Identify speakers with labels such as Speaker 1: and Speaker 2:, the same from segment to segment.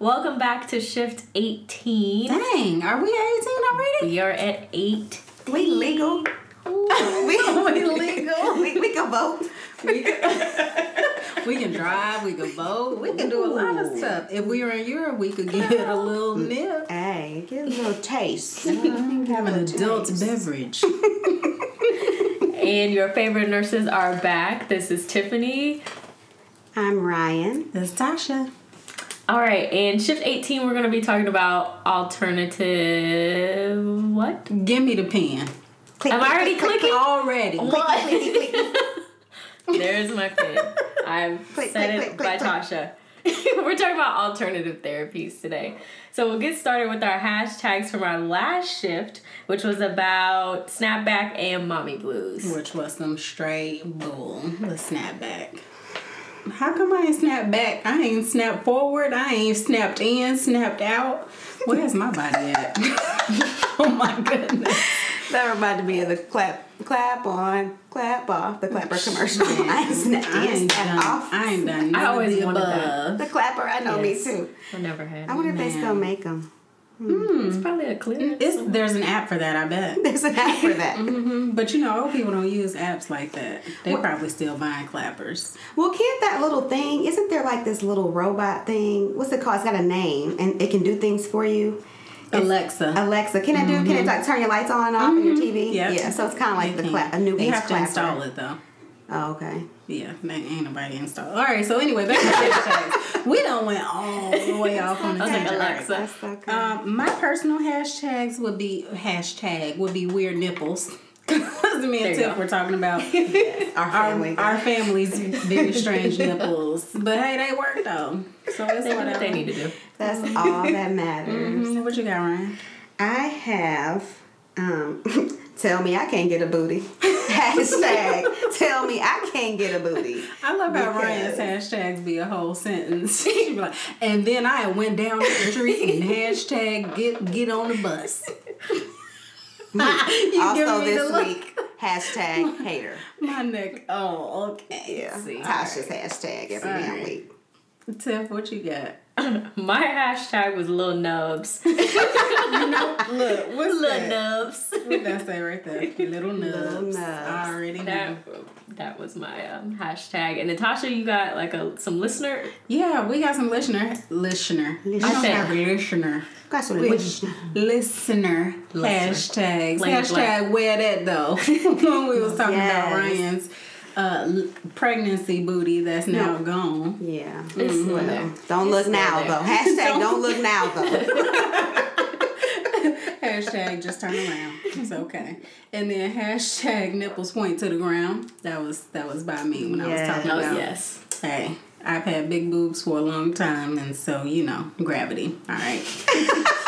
Speaker 1: Welcome back to Shift 18.
Speaker 2: Dang, are we 18 already?
Speaker 1: We are at 8.
Speaker 3: We legal. We, we legal. We, we can vote.
Speaker 2: We can, we can drive, we can vote, we can do a lot of stuff. If we were in Europe, we could get a little nip.
Speaker 3: Hey, get a little taste.
Speaker 2: Have an mm-hmm. adult
Speaker 3: taste.
Speaker 2: beverage.
Speaker 1: And your favorite nurses are back. This is Tiffany.
Speaker 3: I'm Ryan.
Speaker 2: That's Tasha.
Speaker 1: All right, and Shift 18, we're going to be talking about alternative. What?
Speaker 2: Give me the pen.
Speaker 3: Click,
Speaker 1: Am I already clicking?
Speaker 2: Already.
Speaker 1: What? There's my pen. I've
Speaker 3: Click,
Speaker 1: said
Speaker 3: click,
Speaker 1: it
Speaker 3: click,
Speaker 1: by
Speaker 3: click,
Speaker 1: Tasha. We're talking about alternative therapies today. So we'll get started with our hashtags from our last shift, which was about snapback and mommy blues.
Speaker 2: Which was some straight bull. The snapback. How come I ain't snapped back? I ain't snapped forward. I ain't snapped in, snapped out. Where's my body at? oh my goodness.
Speaker 3: That reminded me of the clap, clap on, clap off, the clapper commercial. I ain't snapped
Speaker 2: I
Speaker 3: in,
Speaker 2: ain't
Speaker 3: snap
Speaker 2: done.
Speaker 3: off.
Speaker 2: I ain't done.
Speaker 1: I always wanted that.
Speaker 3: The clapper, I know
Speaker 1: Yes.
Speaker 3: me too.
Speaker 1: I never had.
Speaker 3: I wonder if they still make them. Hmm.
Speaker 1: It's probably a clearance.
Speaker 2: There's an app for that, I bet.
Speaker 3: There's an app for that.
Speaker 2: hmm But you know, old people don't use apps like that. They probably still buying clappers.
Speaker 3: Well, can't that little thing? Isn't there like this little robot thing? What's it called? It's got a name, and it can do things for you.
Speaker 2: Alexa.
Speaker 3: Alexa, can it do? Can it mm-hmm. like turn your lights on and off on your mm-hmm. TV?
Speaker 2: Yep.
Speaker 3: Yeah. So it's kind of like the cla- a new
Speaker 2: You
Speaker 3: age
Speaker 2: have to
Speaker 3: clapper.
Speaker 2: install it though.
Speaker 3: Oh, okay.
Speaker 2: Yeah, they ain't nobody installed. All right, so anyway, back to hashtags. we don't went all the way off on the
Speaker 1: I was like,
Speaker 2: tangent. All right.
Speaker 1: Alexa.
Speaker 3: That's okay.
Speaker 2: Um, my personal hashtags would be hashtag would be weird nipples. Because me
Speaker 1: There
Speaker 2: and
Speaker 1: you
Speaker 2: Tiff
Speaker 1: go.
Speaker 2: were talking about
Speaker 3: our
Speaker 2: our,
Speaker 3: family.
Speaker 2: our family's very strange nipples. But hey, they work though. So it's
Speaker 1: They what
Speaker 2: whatever.
Speaker 1: they need to do.
Speaker 3: That's all that matters.
Speaker 2: Mhm, What you got, Ryan?
Speaker 3: I have. Um, tell me I can't get a booty. Hashtag. tell me I can't get a booty.
Speaker 2: I love how
Speaker 3: Because-
Speaker 2: Ryan's hashtags be a whole sentence. Be like, and then I went down the street and hashtag get get on the bus. You
Speaker 3: also this week, hashtag hater.
Speaker 2: My neck. Oh, okay.
Speaker 3: Yeah.
Speaker 2: See.
Speaker 3: Tasha's hashtag every damn week.
Speaker 2: Tiff, what you got?
Speaker 1: My hashtag was little Nubs.
Speaker 2: Look, what's
Speaker 1: Lil
Speaker 2: that?
Speaker 1: Nubs.
Speaker 2: What did that say right there? Little nubs.
Speaker 3: Little nubs.
Speaker 2: I already know.
Speaker 1: That, that was my um, hashtag. And Natasha, you got like a some listener.
Speaker 2: Yeah, we got some listener. Listener. I don't
Speaker 1: Listener.
Speaker 2: have listener.
Speaker 3: Got some
Speaker 2: Which
Speaker 3: wish.
Speaker 2: listener hashtags.
Speaker 1: Lane
Speaker 2: Hashtag where that though. when we was talking about Ryan's uh, pregnancy booty that's now gone.
Speaker 3: Yeah.
Speaker 1: It's still
Speaker 3: Well, don't look now
Speaker 1: there.
Speaker 3: though. Hashtag don't look now though.
Speaker 2: Hashtag just turn around. It's okay. And then hashtag nipples point to the ground. That was that was by me when I was talking
Speaker 1: Oh
Speaker 2: about
Speaker 1: yes.
Speaker 2: Hey, I've had big boobs for a long time, and so you know, gravity. All right.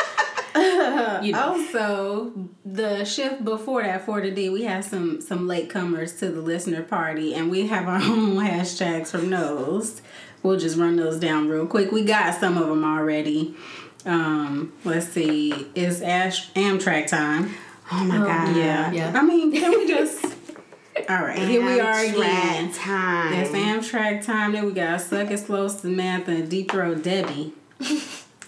Speaker 1: You know.
Speaker 2: Also, the shift before that for the D, we have some some latecomers to the listener party, and we have our own hashtags from those. We'll just run those down real quick. We got some of them already. Um, let's see. It's Ash Amtrak time.
Speaker 3: Oh my god.
Speaker 2: Yeah.
Speaker 1: Yeah.
Speaker 2: I mean, can we just? All right, here we are
Speaker 3: Amtrak
Speaker 2: again.
Speaker 3: Time.
Speaker 2: That's Amtrak time. Then we got Suck It Slow Samantha and Deep Throat Debbie.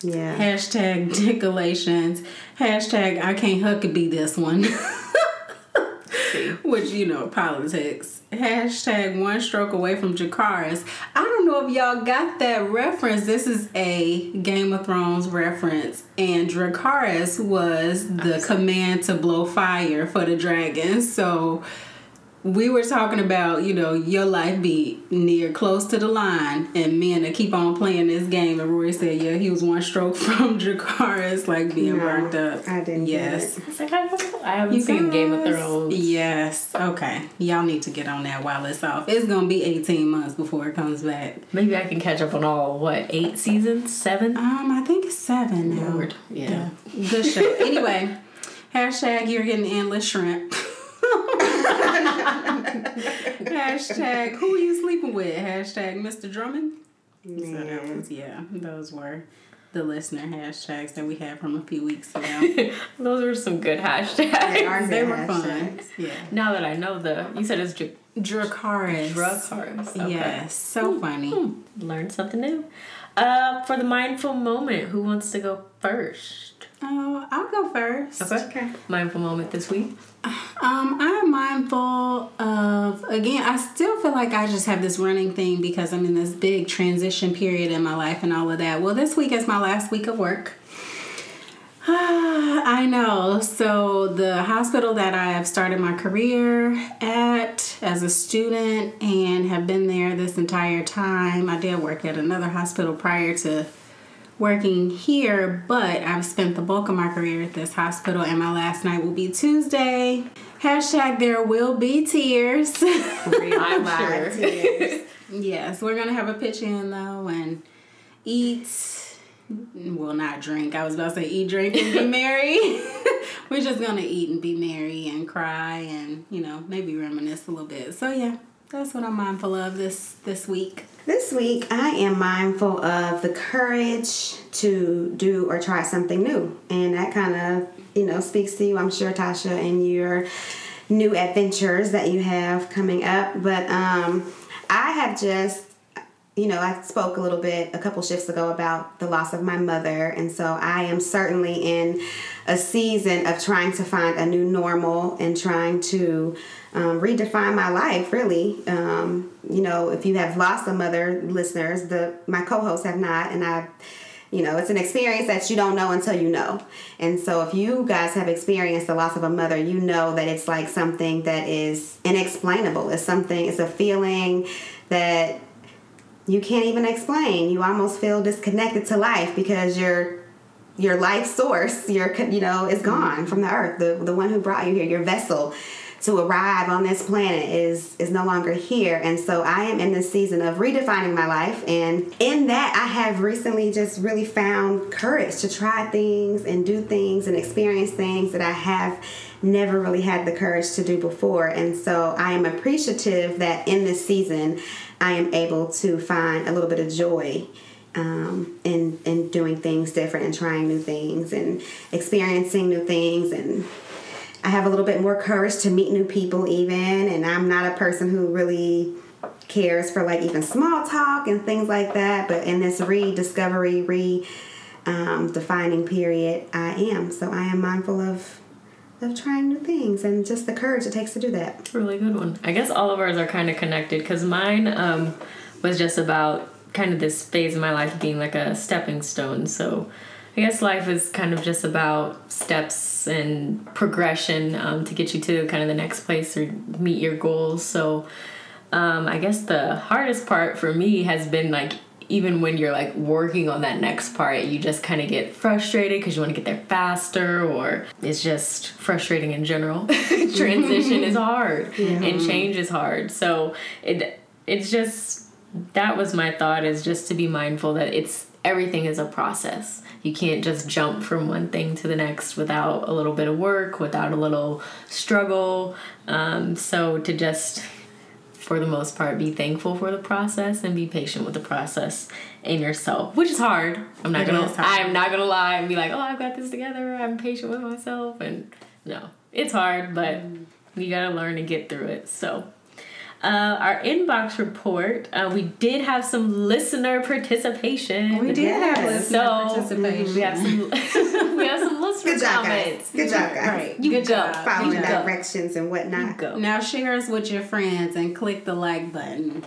Speaker 3: Yeah.
Speaker 2: Hashtag decolations. Hashtag I can't Huckabee this one. Which, you know, politics. Hashtag one stroke away from Dracarys. I don't know if y'all got that reference. This is a Game of Thrones reference. And Dracarys was the command to blow fire for the dragons. So we were talking about, you know, your life be near close to the line and men that keep on playing this game. And Rory said, yeah, he was one stroke from Dracarys, like being
Speaker 3: No,
Speaker 2: burnt up.
Speaker 3: I didn't get
Speaker 2: Yes.
Speaker 1: It's like I, I haven't seen Game of Thrones.
Speaker 2: Yes. Okay. Y'all need to get on that while it's off. It's gonna be 18 months before it comes back.
Speaker 1: Maybe I can catch up on all what eight seasons, seven.
Speaker 2: Um, I think it's seven now.
Speaker 1: Lord, yeah.
Speaker 2: Good show. anyway, hashtag you're getting endless shrimp. hashtag who are you sleeping with? Hashtag Mr. Drummond. So that was yeah. Those were the listener hashtags that we had from a few weeks ago.
Speaker 1: Those were some good
Speaker 3: They
Speaker 1: hashtags.
Speaker 3: are
Speaker 2: they
Speaker 3: good
Speaker 2: were fun. Yeah.
Speaker 1: Now that I know the, you said it's Dr-
Speaker 2: Dracarys.
Speaker 1: drug. Okay.
Speaker 2: Yes, so hmm, funny.
Speaker 1: Hmm, Learned something new. Uh, for the mindful moment, who wants to go first?
Speaker 2: Oh, I'll go first.
Speaker 1: Okay. Mindful moment this week.
Speaker 2: Um, I'm mindful of again. I still feel like I just have this running thing because I'm in this big transition period in my life and all of that. Well, this week is my last week of work. I know. So the hospital that I have started my career at as a student and have been there this entire time. I did work at another hospital prior to working here, but I've spent the bulk of my career at this hospital, and my last night will be Tuesday. Hashtag there will be tears.
Speaker 1: I'm sure.
Speaker 3: Tears.
Speaker 2: yes, we're gonna have a pitch in though and eat. Well, not drink. I was about to say eat, drink, and be merry. we're just gonna eat and be merry and cry and you know maybe reminisce a little bit. So yeah, that's what I'm mindful of this this week.
Speaker 3: This week, I am mindful of the courage to do or try something new. And that kind of, you know, speaks to you, I'm sure, Tasha, and your new adventures that you have coming up. But um, I have just, you know, I spoke a little bit a couple shifts ago about the loss of my mother. And so I am certainly in a season of trying to find a new normal and trying to um, redefine my life really um, you know if you have lost a mother listeners the my co-hosts have not and i you know it's an experience that you don't know until you know and so if you guys have experienced the loss of a mother you know that it's like something that is inexplainable it's something it's a feeling that you can't even explain. You almost feel disconnected to life because your your life source your you know is mm-hmm. gone from the earth. The, the one who brought you here your vessel to arrive on this planet is is no longer here. And so i am in this season of redefining my life. And in that i have recently just really found courage to try things and do things and experience things that i have never really had the courage to do before. And so i am appreciative that in this season i am able to find a little bit of joy um, in in doing things different and trying new things and experiencing new things and I have a little bit more courage to meet new people, even, and I'm not a person who really cares for like even small talk and things like that. But in this rediscovery, re um, defining period, I am. So I am mindful of of trying new things and just the courage it takes to do that.
Speaker 1: Really good one. I guess all of ours are kind of connected because mine um, was just about kind of this phase of my life being like a stepping stone. So I guess life is kind of just about steps and progression um, to get you to kind of the next place or meet your goals. So um, I guess the hardest part for me has been like even when you're like working on that next part, you just kind of get frustrated because you want to get there faster, or it's just frustrating in general. Transition is hard and change is hard. So it it's just that was my thought is just to be mindful that it's everything is a process. You can't just jump from one thing to the next without a little bit of work, without a little struggle. Um, so to just for the most part be thankful for the process and be patient with the process in yourself which is hard. I'm not
Speaker 2: It
Speaker 1: gonna i'm not gonna lie and be like oh i've got this together. I'm patient with myself. And no it's hard but mm. you gotta learn to get through it. So uh, our inbox report uh, we did have some listener participation
Speaker 2: We did have listener
Speaker 1: so
Speaker 2: participation.
Speaker 1: we have some we have some listener
Speaker 3: Good job, guys.
Speaker 1: comments
Speaker 3: Good job, guys.
Speaker 2: Right.
Speaker 1: You
Speaker 2: Good
Speaker 1: go.
Speaker 2: job.
Speaker 3: Following
Speaker 1: You go.
Speaker 3: directions and
Speaker 1: You
Speaker 3: whatnot.
Speaker 1: go
Speaker 2: Now share us with your friends and click the like button.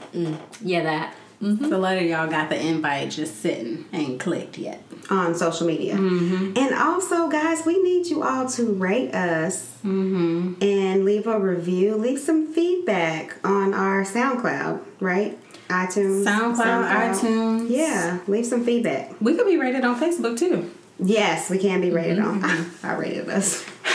Speaker 1: yeah that mm-hmm.
Speaker 2: So a lot of y'all got the invite just sitting ain't clicked yet.
Speaker 3: on social media.
Speaker 2: Mm-hmm.
Speaker 3: And also, guys, we need you all to rate us
Speaker 2: Mm-hmm.
Speaker 3: and leave a review. Leave some feedback on our SoundCloud, right? iTunes.
Speaker 2: SoundCloud, iTunes.
Speaker 3: Yeah, leave some feedback.
Speaker 2: We could be rated on Facebook too.
Speaker 3: Yes, we can be rated on. I rated us.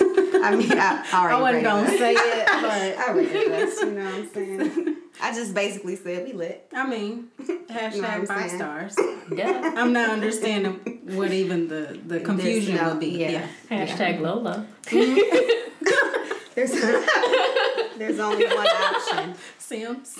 Speaker 3: I mean, I already
Speaker 2: I wasn't gonna
Speaker 3: us.
Speaker 2: say it, but
Speaker 3: I rated us. You know what I'm saying? I just basically said we lit.
Speaker 2: I mean, hashtag
Speaker 3: You know
Speaker 2: five
Speaker 3: saying?
Speaker 2: stars.
Speaker 1: yeah
Speaker 2: I'm not understanding what even the, the confusion
Speaker 3: no-
Speaker 2: would be.
Speaker 3: yeah.
Speaker 2: Yeah.
Speaker 1: hashtag lola mm-hmm.
Speaker 3: There's there's only one option.
Speaker 2: Sims.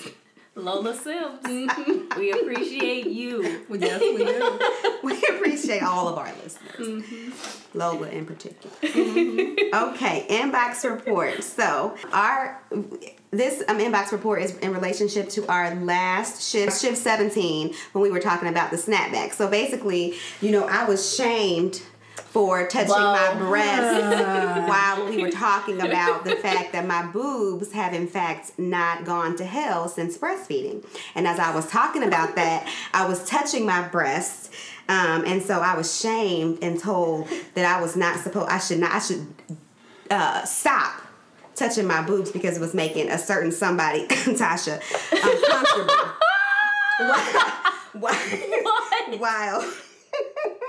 Speaker 1: Lola Sims. Mm-hmm. we appreciate you.
Speaker 2: yes, we do.
Speaker 3: we appreciate all of our listeners, mm-hmm. Lola in particular. Okay, inbox report. So our this um, inbox report is in relationship to our last shift, shift 17, when we were talking about the snapback. So basically, you know, I was shamed for touching my breast while we were talking about the fact that my boobs have in fact not gone to hell since breastfeeding. And as I was talking about that, I was touching my breasts. Um, and so I was shamed and told that I was not supposed, I should not, I should uh, stop touching my boobs because it was making a certain somebody, Tasha, uncomfortable. while, while, while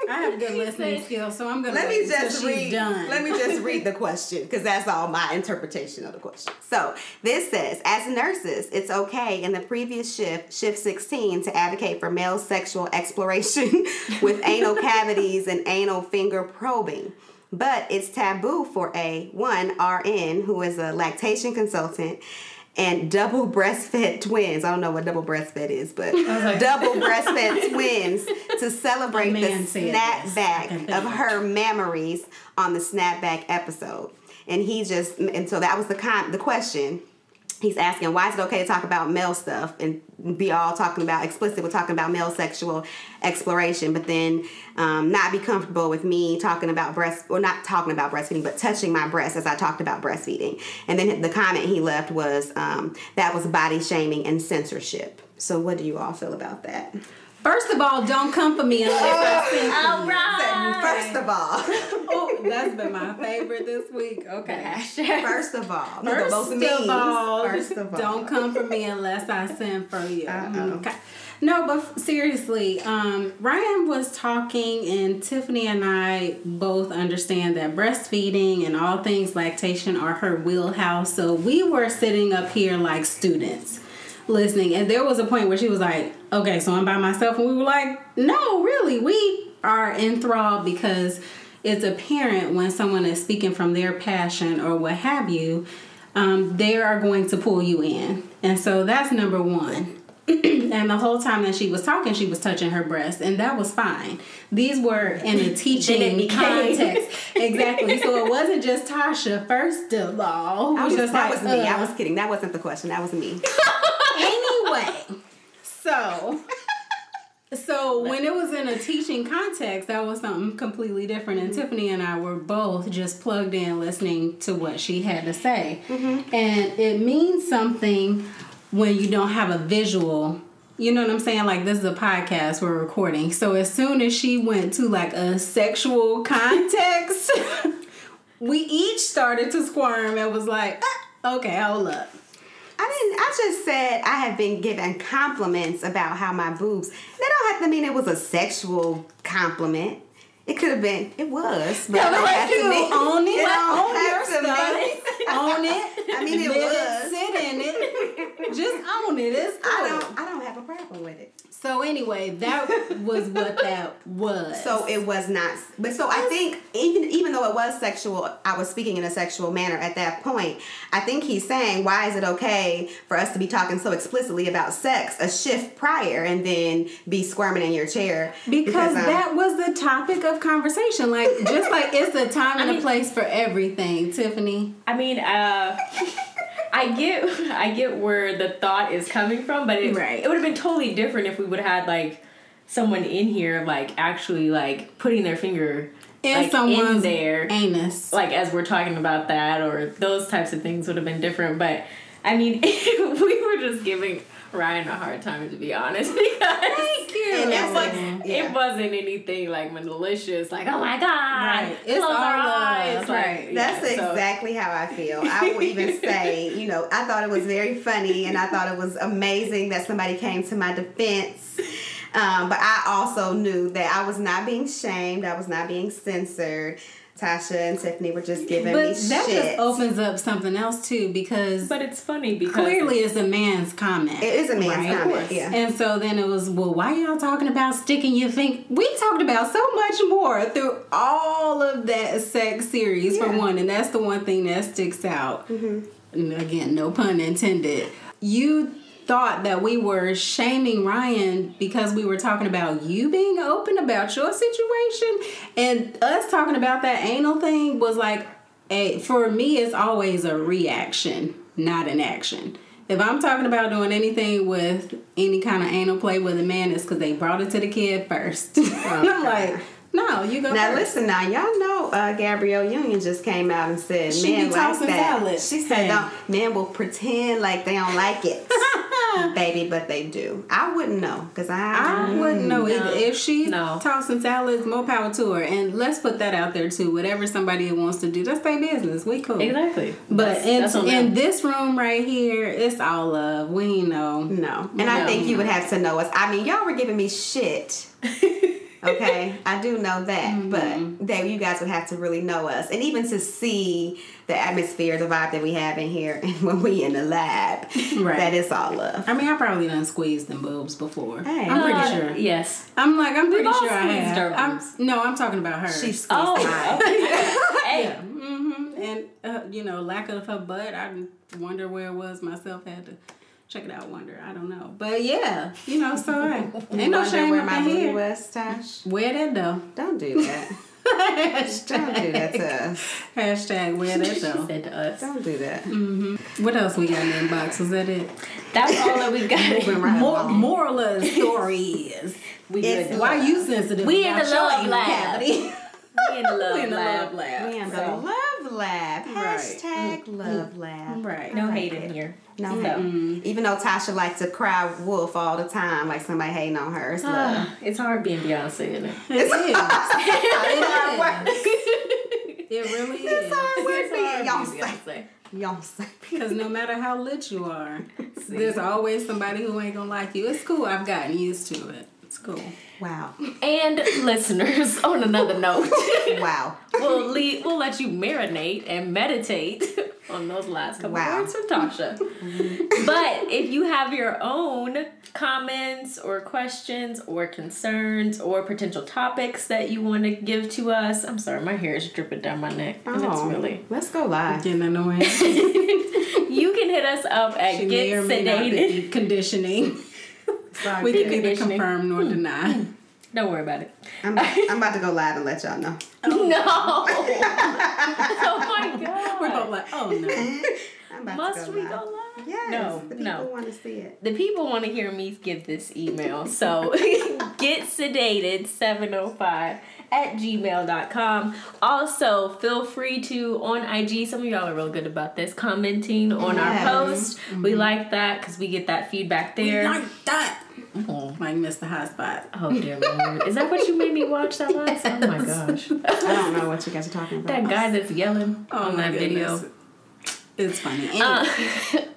Speaker 2: I have good listening skills, so I'm gonna
Speaker 3: let me
Speaker 2: until
Speaker 3: just read.
Speaker 2: done.
Speaker 3: Let me just read the question because that's all my interpretation of the question. So this says, as nurses, it's okay in the previous shift, shift 16, to advocate for male sexual exploration with anal cavities and anal finger probing. But it's taboo for a one RN who is a lactation consultant and double breastfed twins. I don't know what double breastfed is, but
Speaker 1: like-
Speaker 3: double breastfed twins to celebrate the
Speaker 2: man said this. I can
Speaker 3: snapback of
Speaker 2: of
Speaker 3: her memories on the snapback episode. And he just and so that was the con the question. He's asking why is it okay to talk about male stuff and be all talking about explicit we're talking about male sexual exploration, but then um, not be comfortable with me talking about breast or not talking about breastfeeding, but touching my breast as I talked about breastfeeding. And then the comment he left was um, that was body shaming and censorship. So what do you all feel about that?
Speaker 2: First of all, don't come for me unless I send for you.
Speaker 1: right.
Speaker 3: First of all,
Speaker 2: Oh, that's been my favorite this week. Okay.
Speaker 3: First of all, no,
Speaker 2: First of
Speaker 3: means.
Speaker 2: all,
Speaker 3: First of all,
Speaker 2: don't come for me unless I send for you.
Speaker 3: Uh-oh.
Speaker 2: Okay. No, but f- seriously, um, Ryan was talking, and Tiffany and I both understand that breastfeeding and all things lactation are her wheelhouse. So we were sitting up here like students listening, and there was a point where she was like, "Okay, so I'm by myself," and we were like, "No, really, we are enthralled because." It's apparent when someone is speaking from their passion or what have you, um, they are going to pull you in. And so that's number one. and the whole time that she was talking, she was touching her breast, and that was fine. These were in a teaching
Speaker 1: Then it became-
Speaker 2: context. exactly. So it wasn't just Tasha, first of all.
Speaker 3: I was
Speaker 2: just
Speaker 3: that
Speaker 2: like,
Speaker 3: was me. I
Speaker 2: uh,
Speaker 3: was kidding. That wasn't the question. That was me.
Speaker 2: anyway, so so when it was in a teaching context, that was something completely different. And Tiffany and I were both just plugged in listening to what she had to say. And it means something when you don't have a visual. You know what I'm saying? Like this is a podcast we're recording. So as soon as she went to like a sexual context, we each started to squirm and was like, "Ah, okay, hold up.
Speaker 3: I just said I have been given compliments about how my boobs. That don't have to mean it was a sexual compliment. It could have been. It was. But it don't to
Speaker 2: you
Speaker 3: mean-
Speaker 2: own it,
Speaker 3: don't
Speaker 2: own your stuff, own it.
Speaker 3: I mean, it was.
Speaker 2: sit in it, just own it. It's cool.
Speaker 3: I don't. I don't have a problem with it.
Speaker 2: So anyway, that was what that was.
Speaker 3: So it was not. But so I think even even though it was sexual, I was speaking in a sexual manner at that point. I think he's saying, why is it okay for us to be talking so explicitly about sex a shift prior and then be squirming in your chair
Speaker 2: because
Speaker 3: um,
Speaker 2: that was the topic of conversation. Like just like it's a time and
Speaker 1: mean-
Speaker 2: a place for everything, Tiffany.
Speaker 1: I mean, uh, I get, I get where the thought is coming from, but it,
Speaker 2: Right.
Speaker 1: it would have been totally different if we would have had like someone in here, like actually like putting their finger
Speaker 2: In
Speaker 1: like,
Speaker 2: someone's
Speaker 1: in there,
Speaker 2: anus.
Speaker 1: like as we're talking about that, or those types of things would have been different. But I mean, we were just giving Ryan a hard time to be honest because
Speaker 3: And
Speaker 1: it,
Speaker 3: that's
Speaker 1: was,
Speaker 3: like- yeah.
Speaker 1: it wasn't anything like malicious, like oh my god,
Speaker 2: Right. It's all
Speaker 1: our
Speaker 2: love,
Speaker 1: like,
Speaker 2: right.
Speaker 3: That's
Speaker 1: yeah, so-
Speaker 3: exactly how I feel. I will even say, you know, I thought it was very funny and I thought it was amazing that somebody came to my defense. Um, but I also knew that I was not being shamed, I was not being censored. Tasha and Tiffany were just giving
Speaker 2: But
Speaker 3: me
Speaker 2: that just opens up something else too because
Speaker 1: But it's funny because
Speaker 2: clearly it's a man's comment.
Speaker 3: it is a man's
Speaker 2: Right.
Speaker 3: comment. Yeah.
Speaker 2: And so then it was, well, why y'all talking about sticking your finger? We talked about so much more through all of that sex series for one, and that's the one thing that sticks out.
Speaker 3: Mm-hmm.
Speaker 2: And again, no pun intended. You thought that we were shaming Ryan because we were talking about you being open about your situation and us talking about that anal thing was like a for me it's always a reaction, not an action. If I'm talking about doing anything with any kind of anal play with a man, it's because they brought it to the kid first. I'm like, no, you go
Speaker 3: Now
Speaker 2: first.
Speaker 3: listen, now y'all know uh, Gabrielle Union just came out and said
Speaker 2: She
Speaker 3: men
Speaker 2: be
Speaker 3: like that.
Speaker 2: salad.
Speaker 3: She said
Speaker 2: Hey.
Speaker 3: don't, men will pretend like they don't like it, baby, but they do. I wouldn't know because I,
Speaker 2: I wouldn't know
Speaker 1: No.
Speaker 2: either. If she's
Speaker 1: No.
Speaker 2: tossing salads, more power to her. And let's put that out there too. Whatever somebody wants to do, that's their business. We cool.
Speaker 1: Exactly.
Speaker 2: But
Speaker 1: That's-
Speaker 2: in,
Speaker 1: that's
Speaker 2: in this room right here, it's all love. We know.
Speaker 3: no, and I think you would have to know us. I mean, y'all were giving me shit. Okay, I do know that,
Speaker 2: Mm-hmm.
Speaker 3: but that you guys would have to really know us, and even to see the atmosphere, the vibe that we have in here, and when we in the lab,
Speaker 2: Right.
Speaker 3: that is all love.
Speaker 2: I mean, I probably done squeezed them boobs before.
Speaker 3: Hey.
Speaker 2: I'm pretty
Speaker 1: Uh,
Speaker 2: sure.
Speaker 1: Yes.
Speaker 2: I'm like, I'm pretty
Speaker 1: all
Speaker 2: sure I
Speaker 1: squeezed
Speaker 2: have.
Speaker 1: our
Speaker 2: I'm, no, I'm talking about her.
Speaker 3: She squeezed
Speaker 1: Oh.
Speaker 3: mine.
Speaker 1: hey.
Speaker 2: yeah. hmm And uh, you know, lack of her butt. I wonder where it was myself. Had to check it out. Wonder. I don't know. But yeah, you know, so hey, uh, ain't no shame
Speaker 3: where
Speaker 2: up
Speaker 3: my
Speaker 2: in
Speaker 3: booty
Speaker 2: here.
Speaker 3: was, Tosh.
Speaker 2: Wear that though.
Speaker 3: Don't do that. Don't do that to us.
Speaker 2: Hashtag wear that though.
Speaker 1: Said to us.
Speaker 3: Don't do that. Mm-hmm.
Speaker 2: What else we got in the inbox? Is that it?
Speaker 1: That's all that we got.
Speaker 3: Right
Speaker 2: More,
Speaker 3: along.
Speaker 2: moral of the story is
Speaker 1: We
Speaker 3: It's
Speaker 1: good.
Speaker 2: why you sensitive?
Speaker 1: We in the
Speaker 2: your
Speaker 1: love lab. We in the love
Speaker 2: We in the
Speaker 1: lab.
Speaker 2: love lab.
Speaker 3: We in the
Speaker 2: So-
Speaker 3: love lab.
Speaker 2: Right.
Speaker 3: Hashtag mm-hmm. love lab.
Speaker 2: Right.
Speaker 1: No
Speaker 3: I
Speaker 1: hate
Speaker 3: like
Speaker 1: in here.
Speaker 3: No
Speaker 1: So.
Speaker 3: hate. Mm-hmm. Even though Tasha likes to cry wolf all the time, like somebody hating on her. It's ah, love.
Speaker 1: it's hard being Beyonce, isn't it?
Speaker 2: It is.
Speaker 3: It's hard work.
Speaker 2: It really
Speaker 3: It's
Speaker 2: is.
Speaker 3: hard work
Speaker 1: It's hard
Speaker 3: being
Speaker 1: being
Speaker 3: Beyonce.
Speaker 1: Beyonce.
Speaker 3: Beyonce.
Speaker 2: Because no matter how lit you are, there's always somebody who ain't gonna like you. It's cool. I've gotten used to it. It's cool.
Speaker 3: Wow.
Speaker 1: And listeners, on another note,
Speaker 3: Wow.
Speaker 1: we'll leave, we'll let you marinate and meditate on those last couple
Speaker 3: Wow.
Speaker 1: words from Tasha. but if you have your own comments or questions or concerns or potential topics that you want to give to us, I'm sorry, my hair is dripping down my neck, and it's
Speaker 3: Oh,
Speaker 1: really.
Speaker 3: Let's go live.
Speaker 2: Getting annoying.
Speaker 1: You can hit us up at
Speaker 2: She may or
Speaker 1: Get
Speaker 2: may not
Speaker 1: Sedated.
Speaker 2: be conditioning.
Speaker 3: Sorry,
Speaker 2: We can
Speaker 3: baby.
Speaker 2: neither confirm nor hmm. deny. Hmm.
Speaker 1: Don't worry about it.
Speaker 3: I'm, I'm about to go live and let y'all know.
Speaker 1: No! oh, oh my god!
Speaker 2: We're both like, oh no.
Speaker 1: Must
Speaker 3: go
Speaker 1: we
Speaker 3: live.
Speaker 1: go live?
Speaker 3: Yes.
Speaker 1: No,
Speaker 3: the people
Speaker 1: no.
Speaker 3: want to see it.
Speaker 1: The people want to hear me give this email. So get sedated 705 at gmail.com. Also, feel free to on IG. Some of y'all are real good about this, commenting on
Speaker 3: Yes.
Speaker 1: our post. We mm-hmm. like that because we get that feedback there.
Speaker 2: We Like that.
Speaker 1: Mhm.
Speaker 2: Mike missed the hot spot.
Speaker 1: Oh dear lord. Is that what you made me watch that last? Oh my gosh.
Speaker 3: I don't know what you guys are talking about.
Speaker 1: That guy that's yelling
Speaker 2: Oh
Speaker 1: on
Speaker 2: my
Speaker 1: that video.
Speaker 2: It's funny.
Speaker 1: Uh,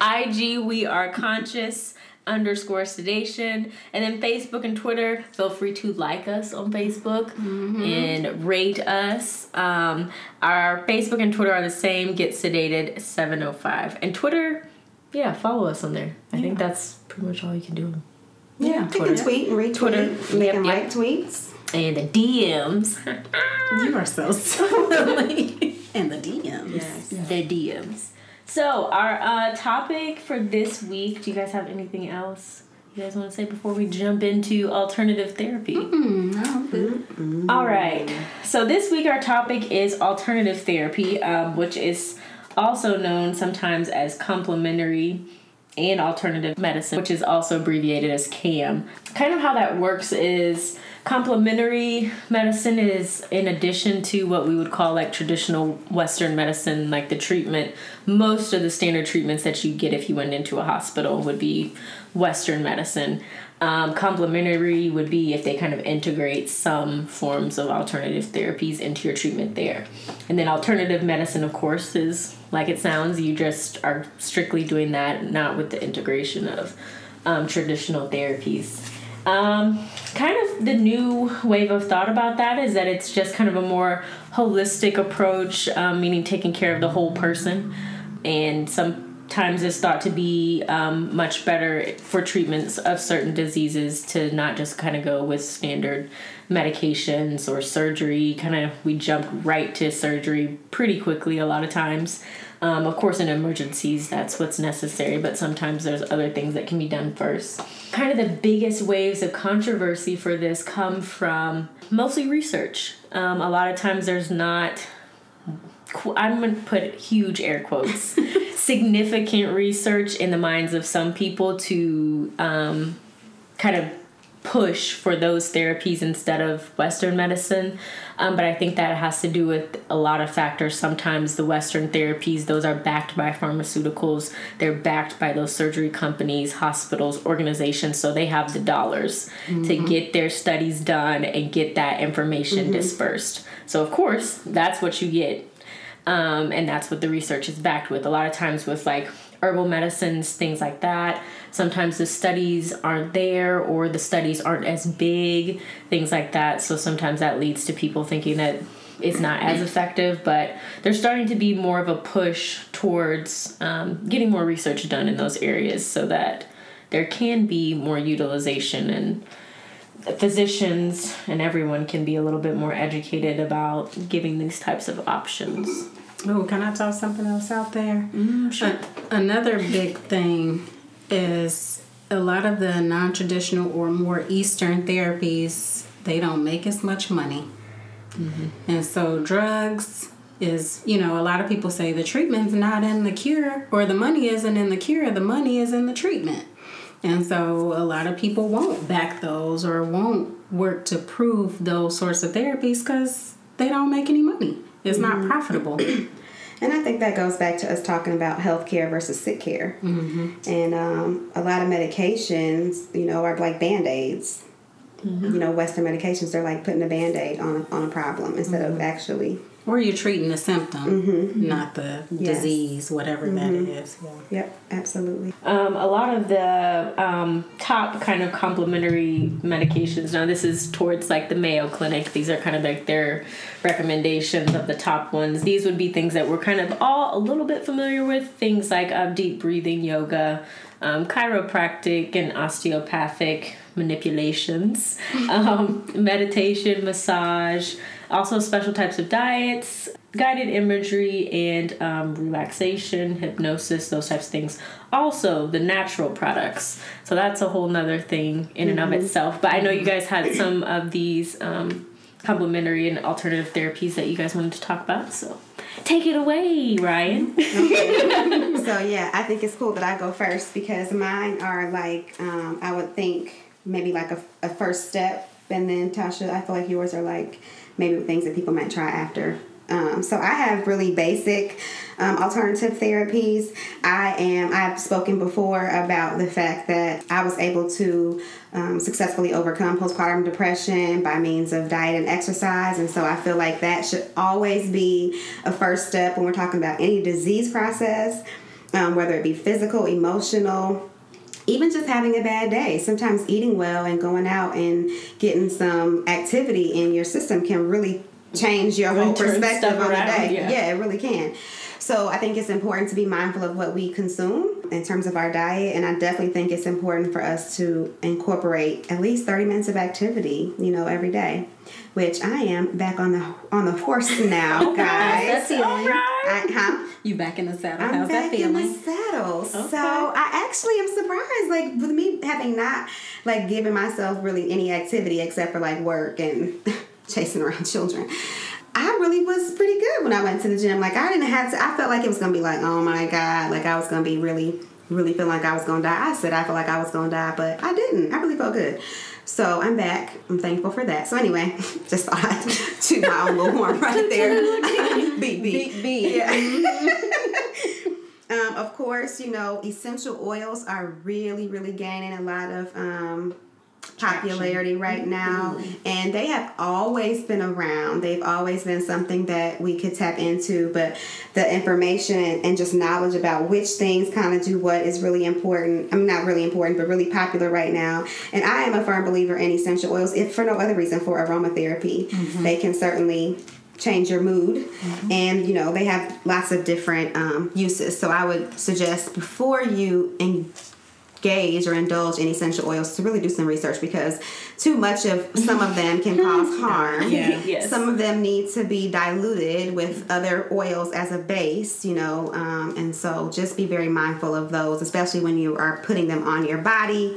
Speaker 1: IG, we are conscious underscore sedation. And then Facebook and Twitter, feel free to like us on Facebook and rate us. Um, our Facebook and Twitter are the same, get sedated 705. And Twitter, yeah, follow us on there. I think that's pretty much all you can do.
Speaker 3: Yeah, you can
Speaker 1: Twitter.
Speaker 3: tweet and retweet.
Speaker 1: Twitter.
Speaker 3: You
Speaker 1: Yep,
Speaker 3: can
Speaker 1: yep.
Speaker 3: write tweets.
Speaker 1: And the DMs.
Speaker 2: you are so silly. and the DMs.
Speaker 1: the DMs. So, our uh, topic for this week, do you guys have anything else you guys want to say before we jump into alternative therapy? All right. So, this week our topic is alternative therapy, um, which is also known sometimes as complementary and alternative medicine, which is also abbreviated as CAM. Kind of how that works is complementary medicine is in addition to what we would call like traditional Western medicine, like the treatment. Most of the standard treatments that you get if you went into a hospital would be Western medicine. Um, complementary would be if they kind of integrate some forms of alternative therapies into your treatment there. And then alternative medicine, of course, is like it sounds, you just are strictly doing that, not with the integration of um, traditional therapies. Um, kind of the new wave of thought about that is that it's just kind of a more holistic approach, um, meaning taking care of the whole person. And some times is thought to be um, much better for treatments of certain diseases to not just kind of go with standard medications or surgery. Kind of, we jump right to surgery pretty quickly a lot of times. Um, of course, in emergencies, that's what's necessary, but sometimes there's other things that can be done first. Kind of the biggest waves of controversy for this come from mostly research. Um, a lot of times there's not I'm going to put huge air quotes, significant research in the minds of some people to um, kind of push for those therapies instead of Western medicine. Um, but I think that has to do with a lot of factors. Sometimes the Western therapies, those are backed by pharmaceuticals, they're backed by those surgery companies, hospitals, organizations, so they have the dollars mm-hmm. to get their studies done and get that information mm-hmm. dispersed. So, of course, that's what you get um, and that's what the research is backed with. A lot of times with like herbal medicines, things like that. Sometimes the studies aren't there or the studies aren't as big, things like that. So sometimes that leads to people thinking that it's not as effective, but there's starting to be more of a push towards um, getting more research done in those areas so that there can be more utilization and physicians and everyone can be a little bit more educated about giving these types of options.
Speaker 2: Oh, can I toss something else out there? Mm, sure. another big thing is a lot of the non-traditional or more Eastern therapies. They don't make as much money, mm-hmm. and so drugs is you know a lot of people say the treatment's not in the cure or the money isn't in the cure. The money is in the treatment. And so a lot of people won't back those or won't work to prove those sorts of therapies because they don't make any money. It's mm-hmm. not profitable.
Speaker 3: And I think that goes back to us talking about healthcare versus sick care. Mm-hmm. And um, a lot of medications, you know, are like band aids. Mm-hmm. You know, Western medications, they're like putting a band aid on, on a problem instead of mm-hmm. actually
Speaker 2: or you're treating the symptom, mm-hmm. not the yes. disease, whatever mm-hmm. that is.
Speaker 3: Yeah. Yep, absolutely.
Speaker 1: Um, a lot of the um, top kind of complementary medications. Now, this is towards like the Mayo Clinic. These are kind of like their recommendations of the top ones. These would be things that we're kind of all a little bit familiar with. Things like um, deep breathing, yoga, um, chiropractic, and osteopathic manipulations, um, meditation, massage also special types of diets, guided imagery, and um, relaxation, hypnosis, those types of things. Also, the natural products. So that's a whole nother thing in mm-hmm. and of mm-hmm. itself. But I know you guys had some of these um, complementary and alternative therapies that you guys wanted to talk about. So take it away, Ryan.
Speaker 3: Okay. so yeah, I think it's cool that I go first because mine are like um, I would think maybe like a, a first step, and then Tasha, I feel like yours are like maybe things that people might try after. Um, so I have really basic um, alternative therapies. I am. I've spoken before about the fact that I was able to um, successfully overcome postpartum depression by means of diet and exercise, and so I feel like that should always be a first step when we're talking about any disease process, um, whether it be physical, emotional even just having a bad day. Sometimes eating well and going out and getting some activity in your system can really change your whole perspective on the day. Yeah. yeah, it really can. So I think it's important to be mindful of what we consume in terms of our diet, and I definitely think it's important for us to incorporate at least thirty minutes of activity, you know, every day. Which I am back on the on the horse now, guys.
Speaker 2: That's feeling. I, huh? You back in the saddle? I'm How's
Speaker 3: back
Speaker 2: that feeling?
Speaker 3: in the saddle. Okay. So I actually am surprised, like with me having not like given myself really any activity except for like work and chasing around children. I really was pretty good when I went to the gym. Like I didn't have to. I felt like it was gonna be like, oh my god, like I was gonna be really, really feeling like I was gonna die. I said I felt like I was gonna die, but I didn't. I really felt good. So I'm back. I'm thankful for that. So anyway, just thought I'd toot my own little horn right there. beep beep. Beep beep. Yeah. um, of course, you know essential oils are really, really gaining a lot of um, popularity right mm-hmm. now. Mm-hmm. and they have always been around. They've always been something that we could tap into. But the information and just knowledge about which things kind of do what is really important. I'm mean, not really important but really popular right now. And i am a firm believer in essential oils if for no other reason for aromatherapy. Mm-hmm. they can certainly change your mood. And you know they have lots of different um, uses. So i would suggest before you engage or indulge in essential oils to really do some research because too much of some of them can cause harm
Speaker 2: Yeah.
Speaker 1: Yes.
Speaker 3: some of them need to be diluted with other oils as a base, you know, um, and so just be very mindful of those, especially when you are putting them on your body.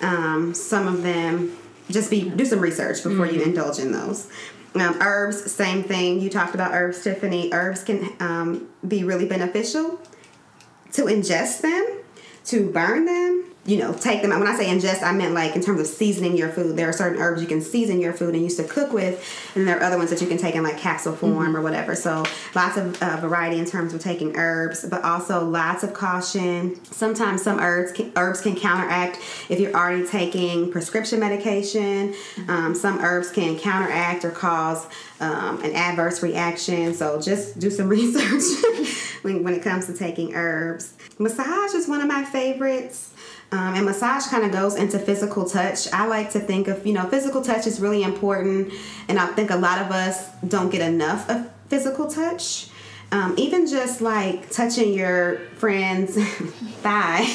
Speaker 3: Um, some of them, just be do some research before you indulge in those. Um, herbs, same thing. You talked about herbs, Tiffany. Herbs can um, be really beneficial to ingest them, to burn them, you know, take them. When I say ingest, I meant like in terms of seasoning your food. There are certain herbs you can season your food and use to cook with, and there are other ones that you can take in like capsule form or whatever. So lots of uh, variety in terms of taking herbs, but also lots of caution. Sometimes some herbs can, herbs can counteract if you're already taking prescription medication. Um, some herbs can counteract or cause um, an adverse reaction. So just do some research when, when it comes to taking herbs. Massage is one of my favorites. Um, and massage kind of goes into physical touch. I like to think of, you know, physical touch is really important. And I think a lot of us don't get enough of physical touch. Um, even just like touching your friend's thigh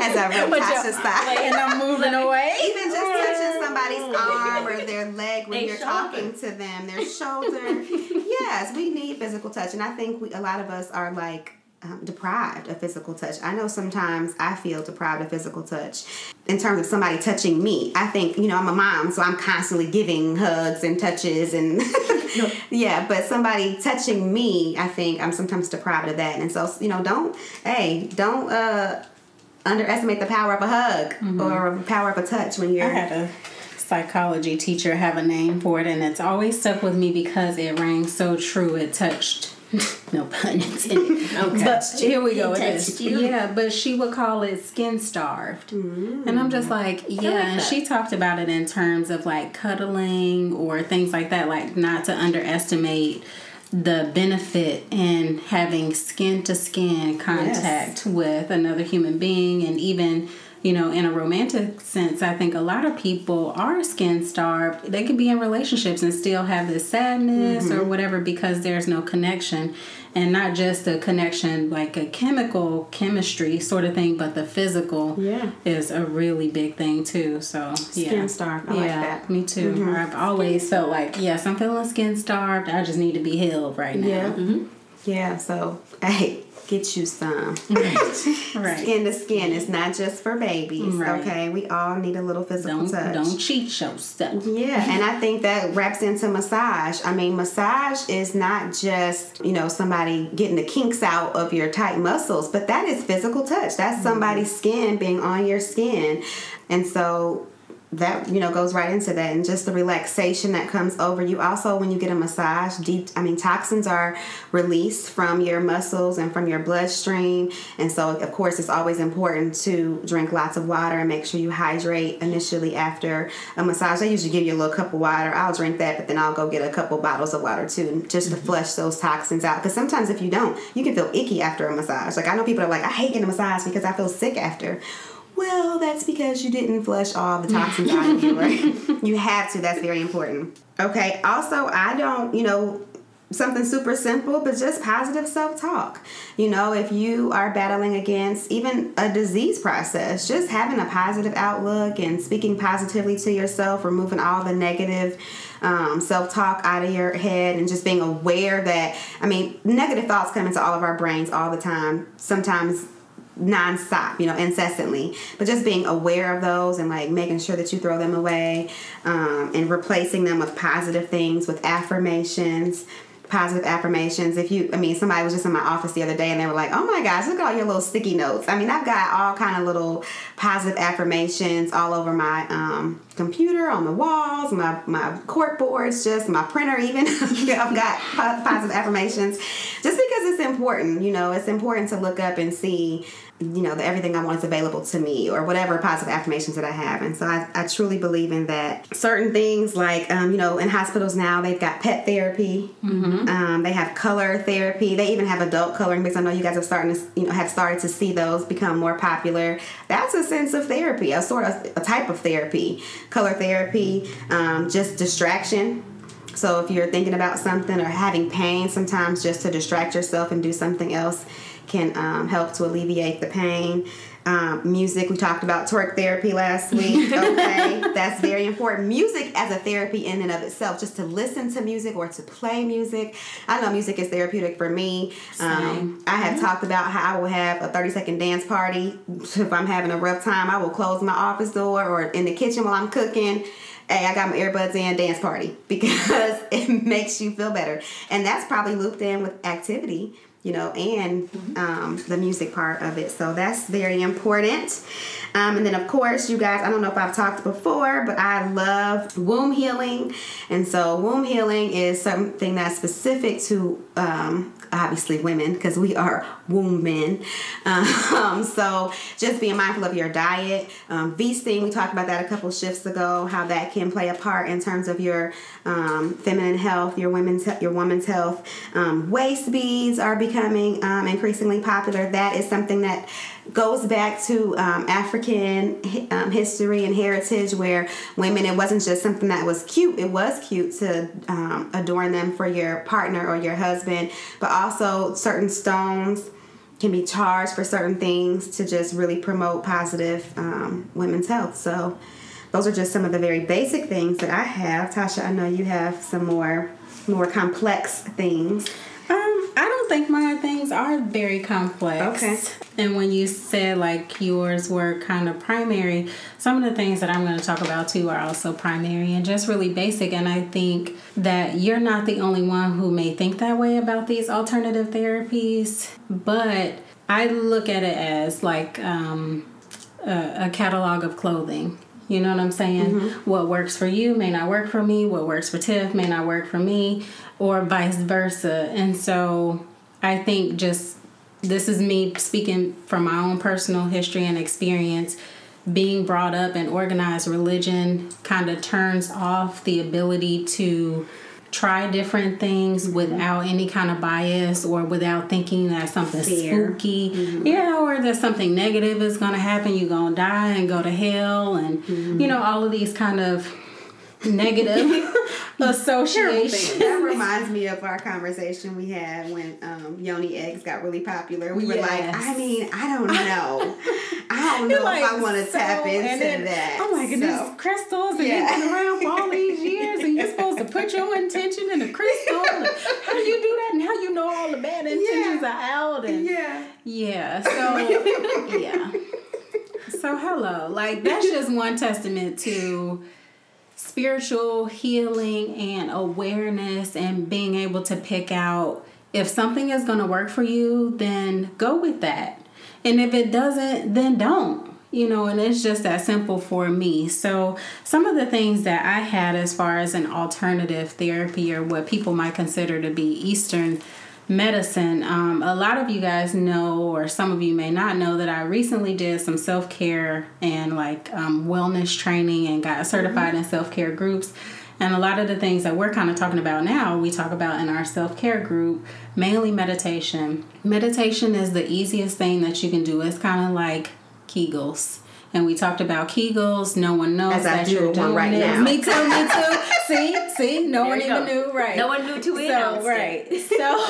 Speaker 3: as I rub Tasha's thigh
Speaker 2: and I'm moving away.
Speaker 3: even just touching somebody's arm or their leg when
Speaker 1: Their
Speaker 3: you're
Speaker 1: shoulder.
Speaker 3: talking to them, their shoulder. yes, we need physical touch, and I think we, a lot of us are like um, deprived of physical touch. I know sometimes I feel deprived of physical touch in terms of somebody touching me. I think you know I'm a mom, so I'm constantly giving hugs and touches and yeah. But somebody touching me, I think I'm sometimes deprived of that, and so you know don't hey don't uh underestimate the power of a hug or the power of a touch when you're I
Speaker 2: had a psychology teacher have a name for it, and it's always stuck with me because it rang so true. It touched. No pun intended.
Speaker 1: Okay.
Speaker 2: But here we go.
Speaker 1: It
Speaker 2: It is. Yeah, but she would call it skin starved, and I'm just like, yeah.
Speaker 1: like
Speaker 2: and she talked about it in terms of like cuddling or things like that, like not to underestimate the benefit in having skin to skin contact with another human being and even you know in a romantic sense i think a lot of people are skin starved they could be in relationships and still have this sadness or mm-hmm. whatever because there's no connection and not just a connection like a chemical chemistry sort of thing but the physical
Speaker 3: Yeah.
Speaker 2: is a really big thing too so yeah
Speaker 3: Skin starved. I like
Speaker 2: yeah,
Speaker 3: that.
Speaker 2: me too. Mm-hmm. I've always felt like, yes, I'm feeling skin starved. I just need to be healed right now.
Speaker 3: Yeah. Mm-hmm. Yeah, so hey, get you some.
Speaker 2: Right.
Speaker 3: Skin to skin. It's not just for babies.
Speaker 2: Right.
Speaker 3: Okay. We all need a little physical
Speaker 2: Don't
Speaker 3: touch.
Speaker 2: don't cheat yourself.
Speaker 3: Yeah, and I think that wraps into massage. I mean, massage is not just, you know, somebody getting the kinks out of your tight muscles, but that is physical touch. That's mm-hmm. somebody's skin being on your skin. And so that you know goes right into that and just the relaxation that comes over you. Also when you get a massage deep i mean toxins are released from your muscles and from your bloodstream. And so of course it's always important to drink lots of water and make sure you hydrate initially after a massage. They usually give you a little cup of water. I'll drink that but then i'll go get a couple bottles of water too just to mm-hmm. flush those toxins out. Because sometimes if you don't you can feel icky after a massage. Like i know people are like i hate getting a massage because i feel sick after well, that's because you didn't flush all the toxins out of you. Right? you have to. That's very important. Okay. Also, I don't, you know, something super simple, but just positive self talk. You know, if you are battling against even a disease process, just having a positive outlook and speaking positively to yourself, removing all the negative um, self talk out of your head, and just being aware that, I mean, negative thoughts come into all of our brains all the time. Sometimes nonstop, you know, incessantly. But just being aware of those and like making sure that you throw them away um, and replacing them with positive things, with affirmations. Positive affirmations. If you, I mean, somebody was just in my office the other day and they were like, "Oh my gosh, look at all your little sticky notes." I mean, I've got all kind of little positive affirmations all over my um, computer, on the walls, my my cork boards, just my printer. Even I've got po- positive affirmations, just because it's important. You know, it's important to look up and see you know, the everything I want is available to me or whatever positive affirmations that I have. And so I, I truly believe in that. Certain things like, um, you know, in hospitals now, they've got pet therapy. Um, they have color therapy. They even have adult coloring because I know you guys are starting to, you know, have started to see those become more popular. That's a sense of therapy, a sort of a type of therapy. Color therapy, um, just distraction So if you're thinking about something or having pain, sometimes just to distract yourself and do something else can um, help to alleviate the pain. Um, music, we talked about twerk therapy last week. Okay, that's very important. Music as a therapy in and of itself, just to listen to music or to play music. I know music is therapeutic for me. Um, I have talked about how I will have a 30 second dance party. If I'm having a rough time, I will close my office door or in the kitchen while I'm cooking hey, I got my earbuds in, dance party, because it makes you feel better. And that's probably looped in with activity you know, and um, the music part of it. So that's very important. Um, and then, of course, you guys, I don't know if I've talked before, but I love womb healing. And so, womb healing is something that's specific to um, obviously women because we are womb men. Um, so just being mindful of your diet. Um, V-steam, we talked about that a couple shifts ago, how that can play a part in terms of your um, feminine health, your women's your woman's health. Um, waist beads are becoming um, increasingly popular. That is something that goes back to um, African um, history and heritage, where women, it wasn't just something that was cute, it was cute to um, adorn them for your partner or your husband, but also certain stones can be charged for certain things to just really promote positive um, women's health. So, those are just some of the very basic things that I have. Tasha, I know you have some more more complex things.
Speaker 2: Um, I don't think my things are very complex.
Speaker 3: Okay.
Speaker 2: And when you said like yours were kind of primary, some of the things that I'm going to talk about too are also primary and just really basic. And I think that you're not the only one who may think that way about these alternative therapies, but I look at it as like um, a, a catalog of clothing. You know what I'm saying?
Speaker 3: Mm-hmm.
Speaker 2: What works for you may not work for me. What works for Tiff may not work for me, or vice versa. And so I think just this is me speaking from my own personal history and experience. Being brought up in organized religion kind of turns off the ability to try different
Speaker 3: Mm-hmm.
Speaker 2: things without any kind of bias or without thinking that something
Speaker 3: Fear.
Speaker 2: spooky
Speaker 3: Mm-hmm.
Speaker 2: yeah or that something negative is going to happen you're going to die and go to hell and
Speaker 3: Mm-hmm.
Speaker 2: you know all of these kind of negative association.
Speaker 3: that reminds me of our conversation we had when um, yoni eggs got really popular. We were like, I mean, I don't know. I don't know
Speaker 2: Like,
Speaker 3: if I want to
Speaker 2: so-
Speaker 3: tap into
Speaker 2: then-
Speaker 3: that.
Speaker 2: Oh my goodness,
Speaker 3: So,
Speaker 2: crystals, and
Speaker 3: Yeah.
Speaker 2: you've been around for all these years, and you're supposed to put your intention in a crystal. How do you do that? And how you know all the bad intentions
Speaker 3: Yeah.
Speaker 2: are out? And
Speaker 3: yeah.
Speaker 2: yeah, so yeah. So hello, like that's just one testament to spiritual healing and awareness and being able to pick out if something is going to work for you, then go with that. And if it doesn't, then don't. You know, and it's just that simple for me. So, some of the things that I had as far as an alternative therapy or what people might consider to be Eastern medicine. Um, a lot of you guys know, or some of you may not know, that I recently did some self care and like um, wellness training and got certified in self care groups. And a lot of the things that we're kind of talking about now, we talk about in our self care group, mainly meditation. Meditation is the easiest thing that you can do. It's kind of like Kegels. And we talked about Kegels. No one knows
Speaker 3: As I
Speaker 2: that
Speaker 3: do
Speaker 2: you're doing
Speaker 3: right
Speaker 2: it.
Speaker 3: now.
Speaker 2: Me too. Me too. see, see, no
Speaker 1: There
Speaker 2: one even
Speaker 1: go.
Speaker 2: knew. Right.
Speaker 1: No one knew to
Speaker 2: so,
Speaker 1: announce
Speaker 2: right. So,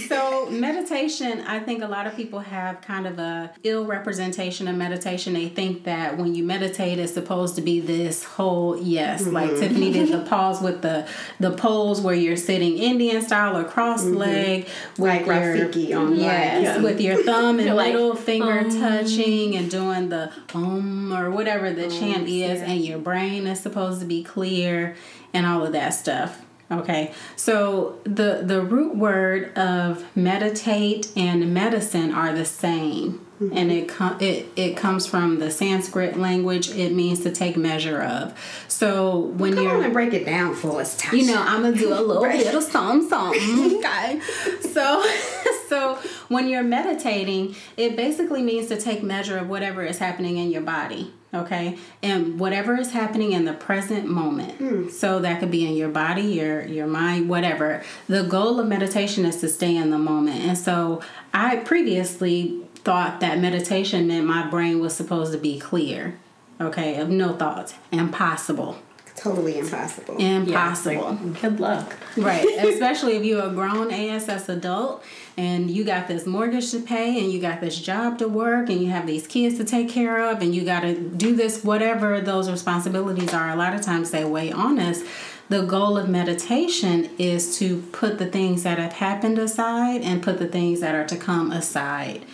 Speaker 2: so meditation. I think a lot of people have kind of a ill representation of meditation. They think that when you meditate, it's supposed to be this whole yes, like
Speaker 3: Mm-hmm.
Speaker 2: Tiffany did the pause with the the pose where you're sitting Indian style or cross leg with
Speaker 3: Mm-hmm. Like
Speaker 2: your
Speaker 3: Rafiki on, like,
Speaker 2: yes,
Speaker 3: yeah.
Speaker 2: with your thumb and
Speaker 1: You're like,
Speaker 2: middle finger
Speaker 1: um.
Speaker 2: touching and doing the um or whatever the chant is, and your brain is supposed to be clear and all of that stuff. Okay, so the the root word of meditate and medicine are the same, and it com- it it comes from the Sanskrit language. It means to take measure of. So when
Speaker 3: Come
Speaker 2: you're
Speaker 3: on and break it down for us, Tasha.
Speaker 2: you know, I'm gonna do a little bit of something, something. Okay. So, so when you're meditating, it basically means to take measure of whatever is happening in your body. Okay, and whatever is happening in the present moment. Hmm. So that could be in your body, your your mind, whatever. The goal of meditation is to stay in the moment. And so I previously thought that meditation meant my brain was supposed to be clear. Okay, of no thoughts, impossible.
Speaker 3: Totally impossible.
Speaker 2: Impossible.
Speaker 1: Yeah, like, good luck.
Speaker 2: Right. Especially if you're a grown ASS adult and you got this mortgage to pay and you got this job to work and you have these kids to take care of and you got to do this, whatever those responsibilities are. A lot of times they weigh on us. The goal of meditation is to put the things that have happened aside and put the things that are to come aside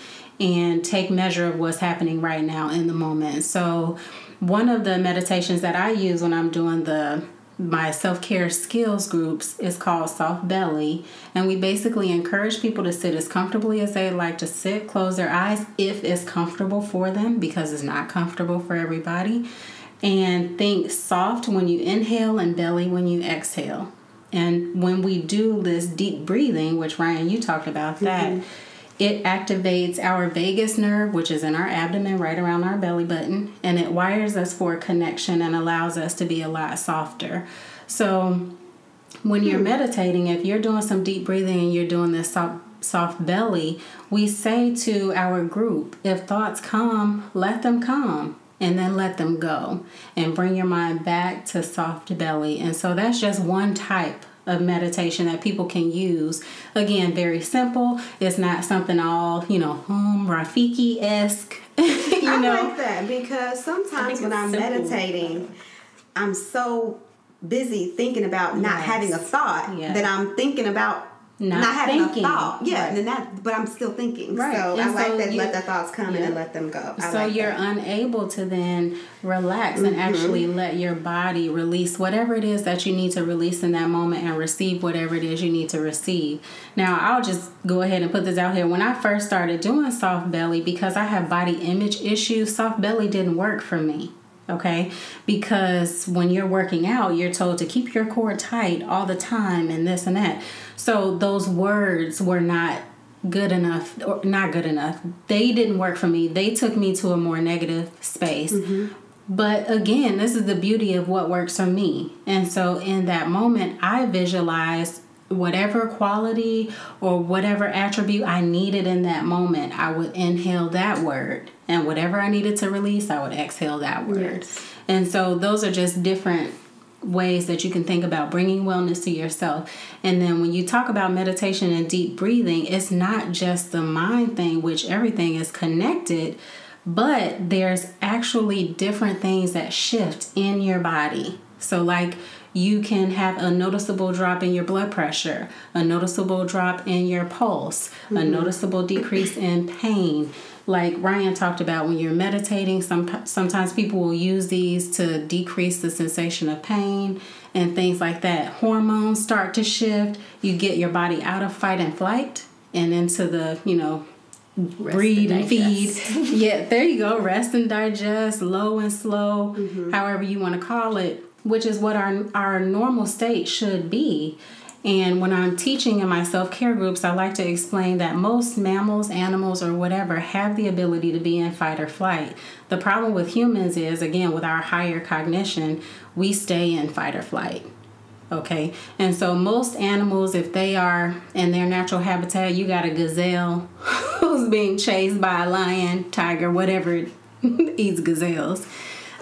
Speaker 2: and take measure of what's happening right now in the moment. So, one of the meditations that I use when I'm doing the my self-care skills groups is called soft belly. And we basically encourage people to sit as comfortably as they like to sit close their eyes if it's comfortable for them because it's not comfortable for everybody. And think soft when you inhale and belly when you exhale. And when we do this deep breathing which ryan you talked about that mm-hmm it activates our vagus nerve, which is in our abdomen, right around our belly button, and it wires us for a connection and allows us to be a lot softer. So, when you're hmm. meditating, if you're doing some deep breathing and you're doing this soft, soft belly, we say to our group, if thoughts come, let them come and then let them go and bring your mind back to soft belly. And so that's just one type of meditation that people can use. Again, very simple. It's not something all, you know, home Rafiki esque. you
Speaker 3: I
Speaker 2: know?
Speaker 3: like that because sometimes when I'm simple. meditating, I'm so busy thinking about not yes. having a thought yes. that I'm thinking about not, not having thinking. a thought. Yeah, right. and that, but I'm still thinking. Right. So and I like that. You, let the thoughts come yeah. and let them go. I
Speaker 2: so
Speaker 3: like
Speaker 2: you're
Speaker 3: that.
Speaker 2: unable to then relax mm-hmm. and actually let your body release whatever it is that you need to release in that moment and receive whatever it is you need to receive. Now, I'll just go ahead and put this out here. When I first started doing soft belly, because I have body image issues, soft belly didn't work for me okay? Because when you're working out, you're told to keep your core tight all the time and this and that. So those words were not good enough or not good enough. They didn't work for me. They took me to a more negative space. Mm-hmm. But again, this is the beauty of what works for me. And so in that moment, I visualized whatever quality or whatever attribute I needed in that moment, I would inhale that word. And whatever I needed to release, I would exhale that word. Yes. And so those are just different ways that you can think about bringing wellness to yourself. And then when you talk about meditation and deep breathing, it's not just the mind thing, which everything is connected, but there's actually different things that shift in your body. So, like, you can have a noticeable drop in your blood pressure, a noticeable drop in your pulse, mm-hmm. a noticeable decrease in pain. Like Ryan talked about when you're meditating, some sometimes people will use these to decrease the sensation of pain and things like that. Hormones start to shift. You get your body out of fight and flight and into the, you know, Rest breed and, and feed. yeah, there you go. Rest and digest, low and slow, mm-hmm. however you want to call it which is what our our normal state should be. And when I'm teaching in my self care groups, I like to explain that most mammals, animals, or whatever have the ability to be in fight or flight. The problem with humans is, again, with our higher cognition, we stay in fight or flight. Okay, and so most animals, if they are in their natural habitat, you got a gazelle who's being chased by a lion, tiger, whatever eats gazelles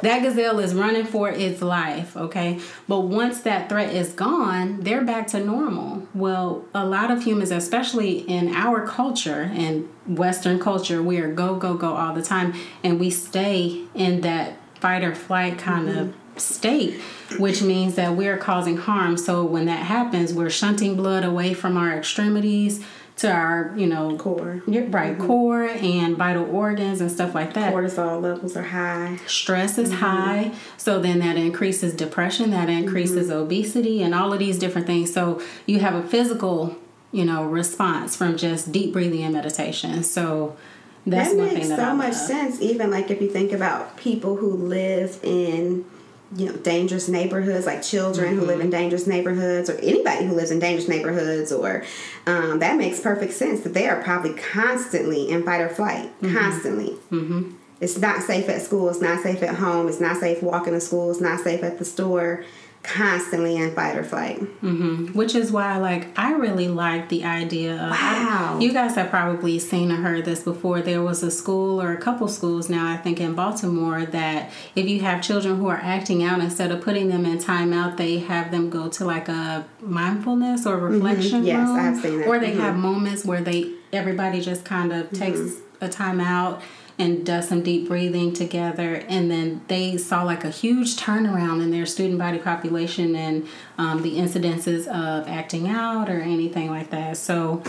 Speaker 2: that gazelle is running for its life, okay? But once that threat is gone, they're back to normal. Well, a lot of humans, especially in our culture and Western culture, we are go, go, go all the time, and we stay in that fight or flight kind mm-hmm. of state, which means that we're causing harm. So when that happens, we're shunting blood away from our extremities to our, you know,
Speaker 3: core.
Speaker 2: Right, mm-hmm. core and vital organs and stuff like that.
Speaker 3: Cortisol levels are high.
Speaker 2: Stress is mm-hmm. high. So then that increases depression, that increases mm-hmm. obesity, and all of these different things. So you have a physical, you know, response from just deep breathing and meditation. So that's
Speaker 3: that
Speaker 2: one
Speaker 3: makes
Speaker 2: thing that
Speaker 3: so
Speaker 2: I
Speaker 3: much sense. Even like if you think about people who live in you know dangerous neighborhoods like children mm-hmm. who live in dangerous neighborhoods or anybody who lives in dangerous neighborhoods or um, that makes perfect sense that they are probably constantly in fight or flight mm-hmm. constantly mm-hmm. it's not safe at school it's not safe at home it's not safe walking to school it's not safe at the store constantly in fight or flight.
Speaker 2: Mm-hmm. Which is why, like, I really like the idea of.
Speaker 3: Wow.
Speaker 2: you guys have probably seen or heard this before. There was a school or a couple schools now, I think, in Baltimore that if you have children who are acting out, instead of putting them in timeout, they have them go to like a mindfulness or reflection
Speaker 3: Mm-hmm. Yes,
Speaker 2: room,
Speaker 3: I've seen that.
Speaker 2: or they
Speaker 3: Mhm.
Speaker 2: have moments where they everybody just kind of takes
Speaker 3: Mm-hmm.
Speaker 2: a time out and does some deep breathing together. And then they saw like a huge turnaround in their student body population and um, the incidences of acting out or anything like that. So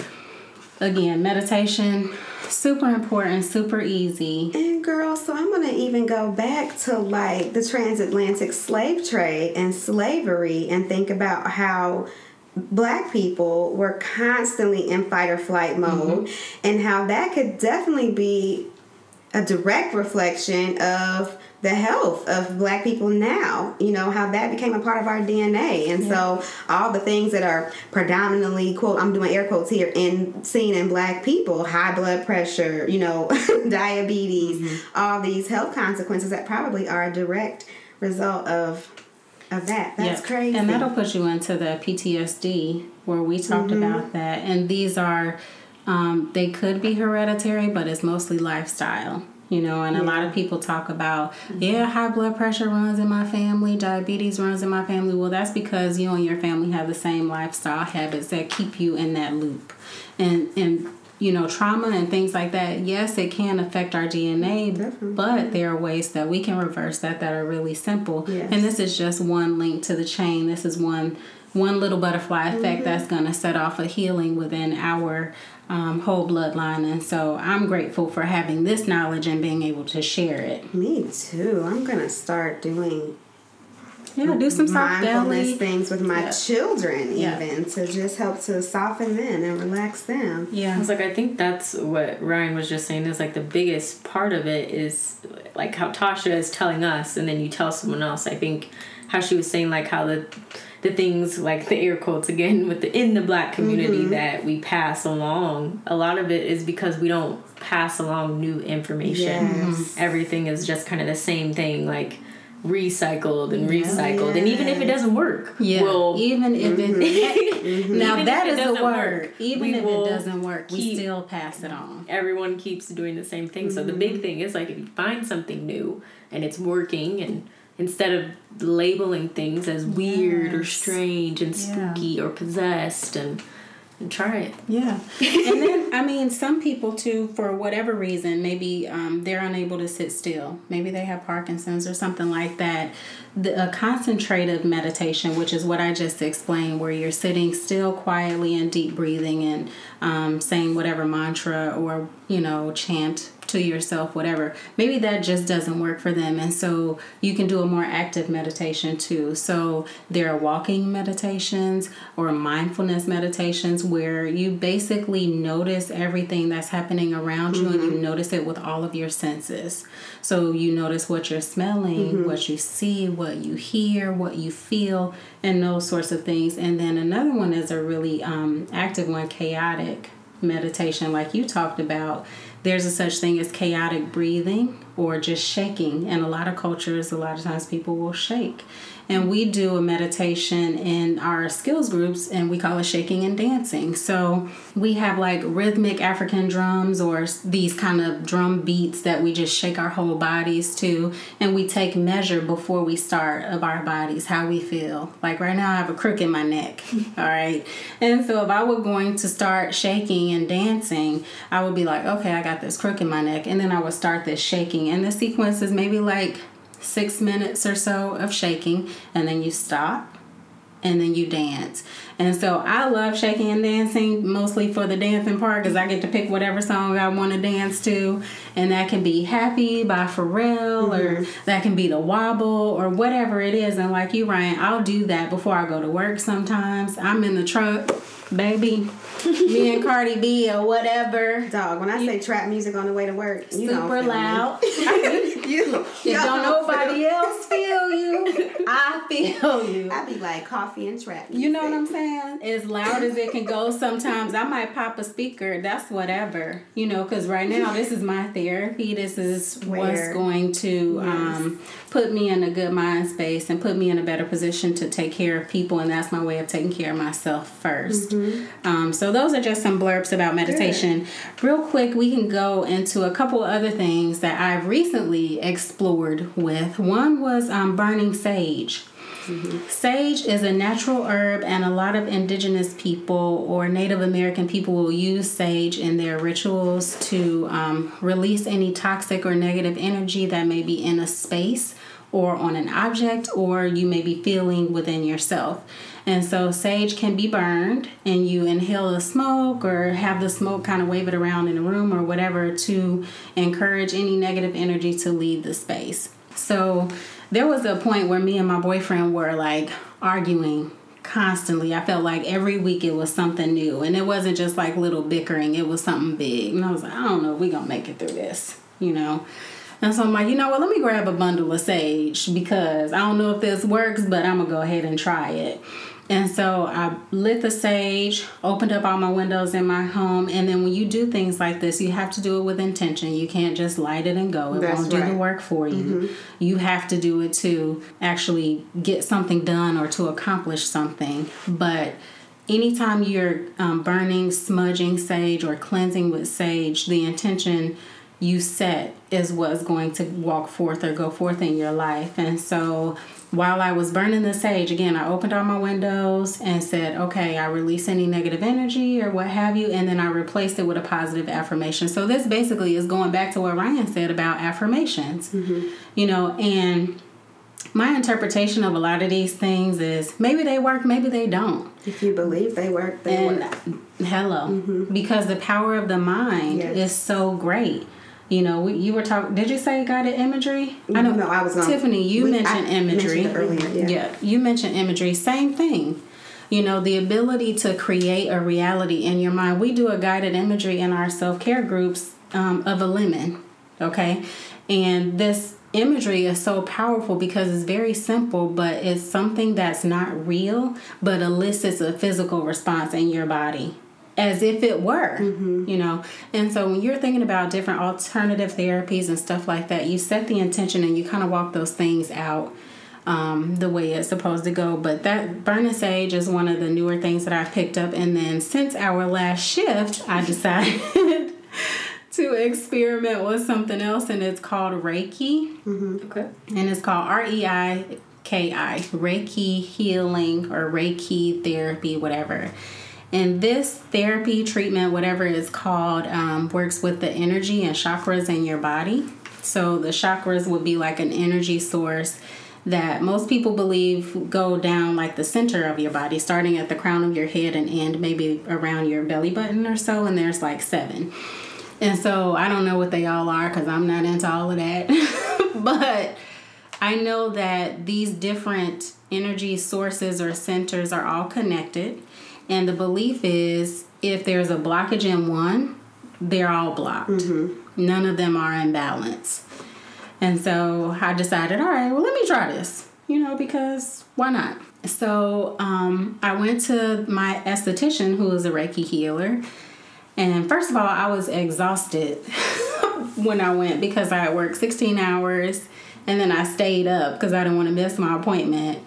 Speaker 2: again meditation super important super easy.
Speaker 3: And girl, so I'm gonna even go back to like the transatlantic slave trade and slavery and think about how black people were constantly in fight or flight mode and how that could definitely be a direct reflection of the health of black people now you know how that became a part of our dna and so all the things that are predominantly quote i'm doing air quotes here in seen in black people high blood pressure you know diabetes mm-hmm. all these health consequences that probably are a direct result of of that. That's
Speaker 2: Yeah.
Speaker 3: crazy.
Speaker 2: And that'll put you into the PTSD where we talked mm-hmm. about that. And these are, um, they could be hereditary, but it's mostly lifestyle. You know, and a lot of people talk about, yeah, high blood pressure runs in my family, diabetes runs in my family. Well, that's because you and your family have the same lifestyle habits that keep you in that loop. And and you know, trauma and things like that, yes, it can affect our DNA,
Speaker 3: Definitely.
Speaker 2: but there are ways that we can reverse that that are really simple.
Speaker 3: Yes.
Speaker 2: And this is just one link to the chain. This is one one little butterfly effect that's going to set off a healing within our um, whole bloodline. And so I'm grateful for having this knowledge and being able to share it.
Speaker 3: me too i'm gonna start doing
Speaker 2: Yeah, do some soft
Speaker 3: mindfulness
Speaker 2: belly.
Speaker 3: things with my
Speaker 2: Yeah.
Speaker 3: children
Speaker 2: Yeah.
Speaker 3: even to just help to soften them and relax them
Speaker 1: I
Speaker 2: Yeah.
Speaker 1: was like, I think that's what Ryan was just saying is like the biggest part of it is like how Tasha is telling us, and then you tell someone else. I think how she was saying like how the the things like the air quotes again with the in the black community mm-hmm. that we pass along. A lot of it is because we don't pass along new information.
Speaker 3: Yes. Mm-hmm.
Speaker 1: Everything is just kind of the same thing, like recycled and recycled, and even if it doesn't work,
Speaker 2: Yeah.
Speaker 1: we'll
Speaker 2: even if it mm-hmm. now
Speaker 1: Even
Speaker 2: that
Speaker 1: if it
Speaker 2: is a
Speaker 1: doesn't
Speaker 2: word.
Speaker 1: work,
Speaker 2: even if it doesn't work, we still pass it on.
Speaker 1: everyone keeps doing the same thing. So the
Speaker 2: Mm-hmm.
Speaker 1: big thing is like if you find something new and it's working and instead of labeling things as weird or strange and
Speaker 2: Yeah.
Speaker 1: spooky or possessed and and try it.
Speaker 2: Yeah. and then, I mean, some people too, for whatever reason, maybe um, they're unable to sit still. Maybe they have Parkinson's or something like that. The, a concentrative meditation, which is what I just explained, where you're sitting still quietly and deep breathing and um, saying whatever mantra or, you know, chant to yourself, whatever. Maybe that just doesn't work for them. And so you can do a more active meditation too. So there are walking meditations or mindfulness meditations where you basically notice everything that's happening around you and you notice it with all of your senses. So you notice what you're smelling, what you see, what you hear, what you feel, and those sorts of things. And then another one is a really um, active one, chaotic meditation, like you talked about. There's a such thing as chaotic breathing or just shaking. And a lot of cultures, a lot of times people will shake. And we do a meditation in our skills groups and we call it shaking and dancing. So we have like rhythmic African drums or these kind of drum beats that we just shake our whole bodies to. And we take measure before we start of our bodies, how we feel. Like right now, I have a crook in my neck. All right. And so if I were going to start shaking and dancing, I would be like, okay, I got this crook in my neck. And then I would start this shaking. And the sequence is maybe like six minutes or so of shaking, and then you stop, and then you dance. And so I love shaking and dancing mostly for the dancing part because I get to pick whatever song I want to dance to, and that can be Happy by Pharrell, or mm-hmm. that can be The Wobble, or whatever it is. And like you, Ryan, I'll do that before I go to work sometimes. I'm in the truck. baby, me and Cardi B or whatever.
Speaker 3: Dog, when I say trap music on the way to work, you
Speaker 2: Super loud.
Speaker 3: you,
Speaker 2: If don't nobody else feel you, I feel you.
Speaker 3: I be like coffee and trap.
Speaker 2: You know what I'm saying? As loud as it can go sometimes. I might pop a speaker. That's whatever. You know, because right now this is my therapy. This is what's going to um, put me in a good mind space and put me in a better position to take care of people. And that's my way of taking care of myself 1st Um, so those are just some blurbs about meditation. Real quick, we can go into a couple other things that I've recently explored with. One was um, burning sage. Sage is a natural herb, and a lot of indigenous people or Native American people will use sage in their rituals to um, release any toxic or negative energy that may be in a space or on an object, or you may be feeling within yourself. And so, sage can be burned, and you inhale the smoke or have the smoke kind of wave it around in a room or whatever to encourage any negative energy to leave the space. So, there was a point where me and my boyfriend were like arguing constantly. I felt like every week it was something new, and it wasn't just like little bickering, it was something big. And I was like, I don't know, we gonna make it through this, you know? And so I'm like, you know what, let me grab a bundle of sage because I don't know if this works, but I'm gonna go ahead and try it. And so I lit the sage, opened up all my windows in my home, and then when you do things like this, you have to do it with intention. You can't just light it and go. It
Speaker 3: That's
Speaker 2: won't do the work for you. You have to do it to actually get something done or to accomplish something. But anytime you're um, burning, smudging sage or cleansing with sage, the intention you set is what's going to walk forth or go forth in your life. And so while I was burning the sage, again, I opened all my windows and said, okay, I release any negative energy or what have you, and then I replaced it with a positive affirmation. So this basically is going back to what Ryan said about affirmations, mm-hmm. you know, and my interpretation of a lot of these things is maybe they work, maybe they don't.
Speaker 3: If you believe they work, they
Speaker 2: And
Speaker 3: work.
Speaker 2: hello, mm-hmm. because the power of the mind
Speaker 3: Yes.
Speaker 2: is so great. You know, we, you were talking. Did you say guided imagery? I don't know.
Speaker 3: No, I was gonna-
Speaker 2: Tiffany, you
Speaker 3: we-
Speaker 2: mentioned
Speaker 3: I
Speaker 2: imagery
Speaker 3: mentioned earlier, yeah.
Speaker 2: you mentioned imagery. Same thing. You know, the ability to create a reality in your mind. We do a guided imagery in our self care groups um, of a lemon. Okay, and this imagery is so powerful because it's very simple, but it's something that's not real, but elicits a physical response in your body as if it were, you know. And so when you're thinking about different alternative therapies and stuff like that, you set the intention and you kind of walk those things out um, the way it's supposed to go. But that burning sage is one of the newer things that I've picked up. And then since our last shift, I decided to experiment with something else, and it's called Reiki
Speaker 1: Okay.
Speaker 2: and it's called R E I K I, Reiki healing or Reiki therapy, whatever. And this therapy treatment, whatever it's called, um, works with the energy and chakras in your body. So the chakras would be like an energy source that most people believe go down like the center of your body, starting at the crown of your head and end maybe around your belly button or so. And there's like seven. And so I don't know what they all are because I'm not into all of that. but I know that these different energy sources or centers are all connected. And the belief is if there's a blockage in one, they're all blocked. None of them are in balance. And so I decided, all right, well, let me try this, you know, because why not? So um, I went to my esthetician, who is a Reiki healer. And first of all, I was exhausted when I went because I worked 16 hours and then I stayed up because I didn't want to miss my appointment.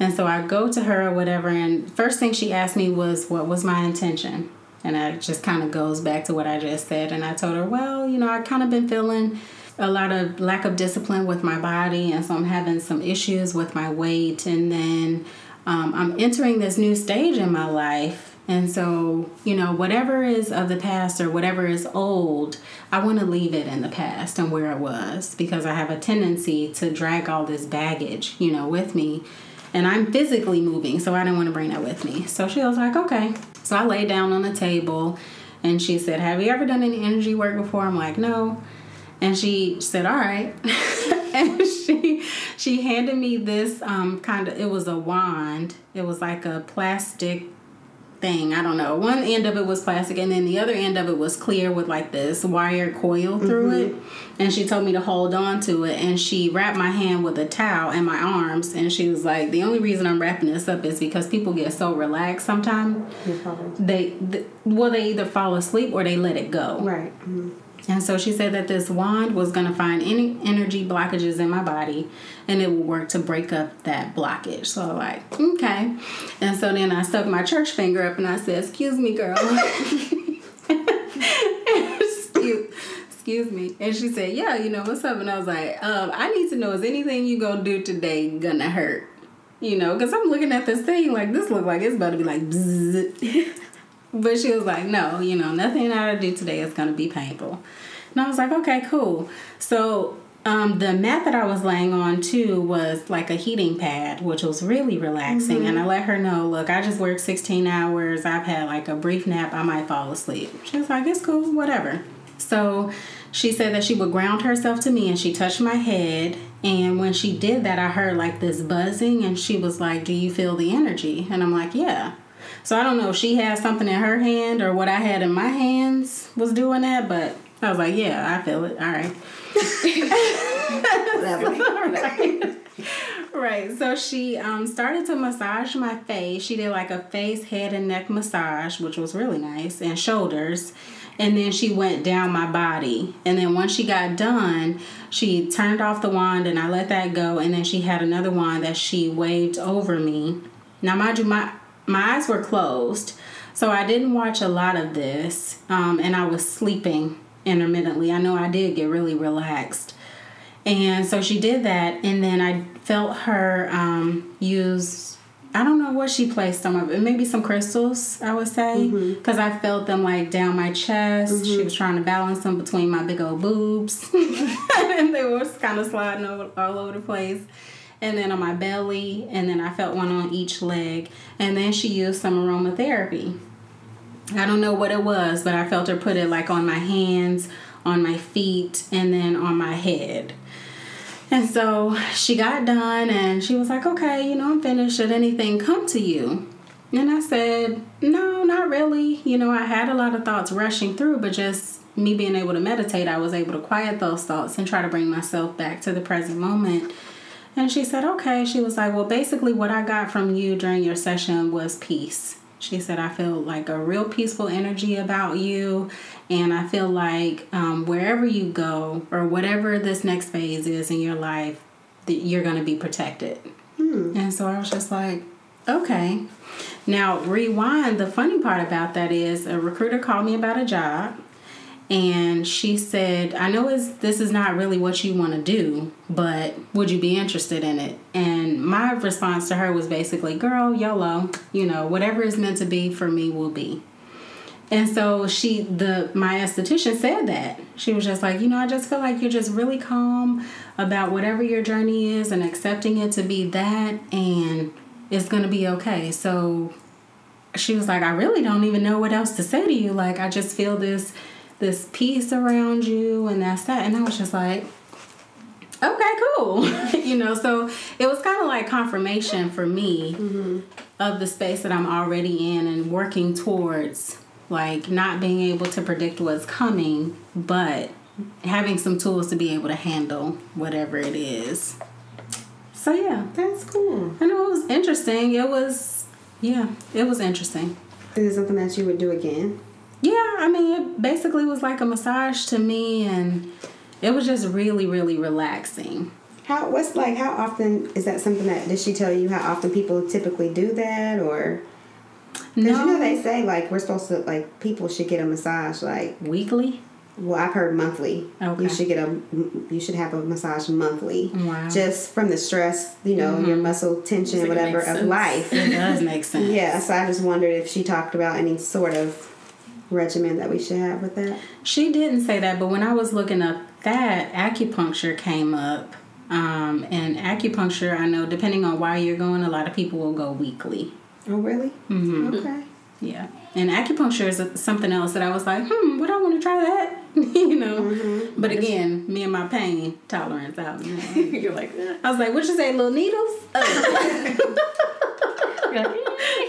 Speaker 2: And so I go to her or whatever, and first thing she asked me was, What was my intention? And that just kind of goes back to what I just said. And I told her, Well, you know, I kind of been feeling a lot of lack of discipline with my body, and so I'm having some issues with my weight. And then um, I'm entering this new stage in my life. And so, you know, whatever is of the past or whatever is old, I want to leave it in the past and where it was because I have a tendency to drag all this baggage, you know, with me. And I'm physically moving, so I didn't want to bring that with me. So she was like, okay. So I laid down on the table and she said, Have you ever done any energy work before? I'm like, No. And she said, All right. and she she handed me this um kind of it was a wand. It was like a plastic thing. I don't know. One end of it was plastic, and then the other end of it was clear with like this wire coil through it. And she told me to hold on to it, and she wrapped my hand with a towel and my arms, and she was like, "The only reason I'm wrapping this up is because people get so relaxed sometimes. They, th- well, they either fall asleep or they let it go.
Speaker 3: Right. Mhm.
Speaker 2: And so she said that this wand was going to find any energy blockages in my body and it would work to break up that blockage. So, I'm like, okay. And so then I stuck my church finger up and I said, Excuse me, girl. excuse, excuse me. And she said, Yeah, you know, what's up? And I was like, um, I need to know is anything you to do today to hurt? You know, because I'm looking at this thing like this look like it's about to be like. But she was like, no, you know, nothing I do today is to be painful. And I was like, okay, cool. So um, the mat that I was laying on too was like a heating pad, which was really relaxing. And I let her know, look, I just worked 16 hours. I've had like a brief nap. I might fall asleep. She was like, it's cool, whatever. So she said that she would ground herself to me and she touched my head. And when she did that, I heard like this buzzing and she was like, Do you feel the energy? And I'm like, Yeah. So I don't know if she had something in her hand or what I had in my hands was doing that, but I was like, yeah, I feel it. All right.
Speaker 3: Whatever.
Speaker 2: Right. So she um, started to massage my face. She did like a face, head, and neck massage, which was really nice, and shoulders. And then she went down my body. And then once she got done, she turned off the wand and I let that go. And then she had another wand that she waved over me. Now, mind you, my my eyes were closed, so I didn't watch a lot of this, um, and I was sleeping intermittently. I know I did get really relaxed. And so she did that, and then I felt her um, use. I don't know what she placed on my, maybe some crystals. I would say mm-hmm. because I felt them like down my chest. She mm-hmm. was trying to balance them between my big old boobs, and they were kind of sliding over, all over the place. And then on my belly, and then I felt one on each leg. And then she used some aromatherapy. I don't know what it was, but I felt her put it like on my hands, on my feet, and then on my head. And so she got done and she was like, okay, you know, I'm finished. Should anything come to you? And I said, no, not really. You know, I had a lot of thoughts rushing through, but just me being able to meditate, I was able to quiet those thoughts and try to bring myself back to the present moment. And she said, okay. She was like, well, basically, what I got from you during your session was peace. She said, I feel like a real peaceful energy about you. And I feel like um, wherever you go or whatever this next phase is in your life, that you're going to be protected. And so I was just like, okay. Now, rewind. The funny part about that is a recruiter called me about a job. And she said, I know this is not really what you want to do, but would you be interested in it? And my response to her was basically, girl, YOLO, you know, whatever is meant to be for me will be. And so she, the my esthetician said that she was just like, you know, I just feel like you're just really calm about whatever your journey is and accepting it to be that, and it's gonna be okay. So she was like, I really don't even know what else to say to you. Like, I just feel this this peace around you, and that's that. And I was just like, okay, cool. you know, so it was kind of like confirmation for me mm-hmm. of the space that I'm already in and working towards like not being able to predict what's coming, but having some tools to be able to handle whatever it is. So yeah,
Speaker 3: That's cool.
Speaker 2: I know it was interesting. It was yeah, it was interesting.
Speaker 3: Is it something that you would do again?
Speaker 2: Yeah, I mean, it basically was like a massage to me, and it was just really, really relaxing.
Speaker 3: How what's like how often is that something that does she tell you how often people typically do that or because you know they say like we're supposed to like people should get a massage like
Speaker 2: weekly.
Speaker 3: well I've heard monthly
Speaker 2: Okay.
Speaker 3: you should get a you should have a massage monthly
Speaker 2: Wow.
Speaker 3: just from the stress you know your mm-hmm. muscle tension whatever of
Speaker 1: sense.
Speaker 3: life
Speaker 2: It does make sense.
Speaker 3: yeah so I just wondered if she talked about any sort of regimen that we should have with that
Speaker 2: She didn't say that, but when I was looking up that, acupuncture came up. Um, and acupuncture, I know, depending on why you're going, a lot of people will go weekly.
Speaker 3: oh really
Speaker 2: Mm-hmm.
Speaker 3: okay
Speaker 2: Yeah. And acupuncture is something else that I was like, hmm, would I want to try that? you know?
Speaker 3: Mm-hmm.
Speaker 2: But again, me and my pain tolerance out. You know?
Speaker 1: You're like, eh.
Speaker 2: I was like, what you say, little needles? Oh.
Speaker 1: Like, eh.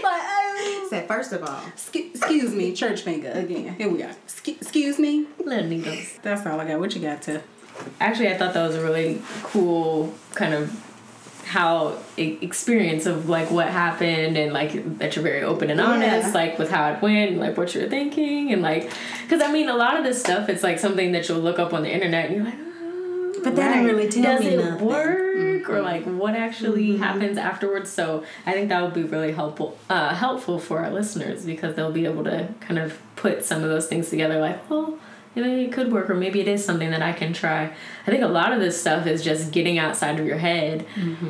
Speaker 2: like, oh.
Speaker 3: said first of all.
Speaker 2: Sc- excuse me, church finger again. Here we are. Sc- excuse me.
Speaker 1: Little needles.
Speaker 2: That's all I got. What you got to?
Speaker 1: Actually, I thought that was a really cool kind of how experience of like what happened and like that you're very open and honest
Speaker 3: Yeah.
Speaker 1: like with how it went and like what you're thinking and like because i mean a lot of this stuff it's like something that you'll look up on the internet and you're like "Oh,
Speaker 2: But that
Speaker 3: Right.
Speaker 2: didn't really tell
Speaker 1: does
Speaker 2: me
Speaker 1: it
Speaker 2: nothing.
Speaker 1: work or like what actually happens afterwards so i think that would be really helpful uh, helpful for our listeners because they'll be able to kind of put some of those things together like well maybe it could work or maybe it is something that i can try i think a lot of this stuff is just getting outside of your head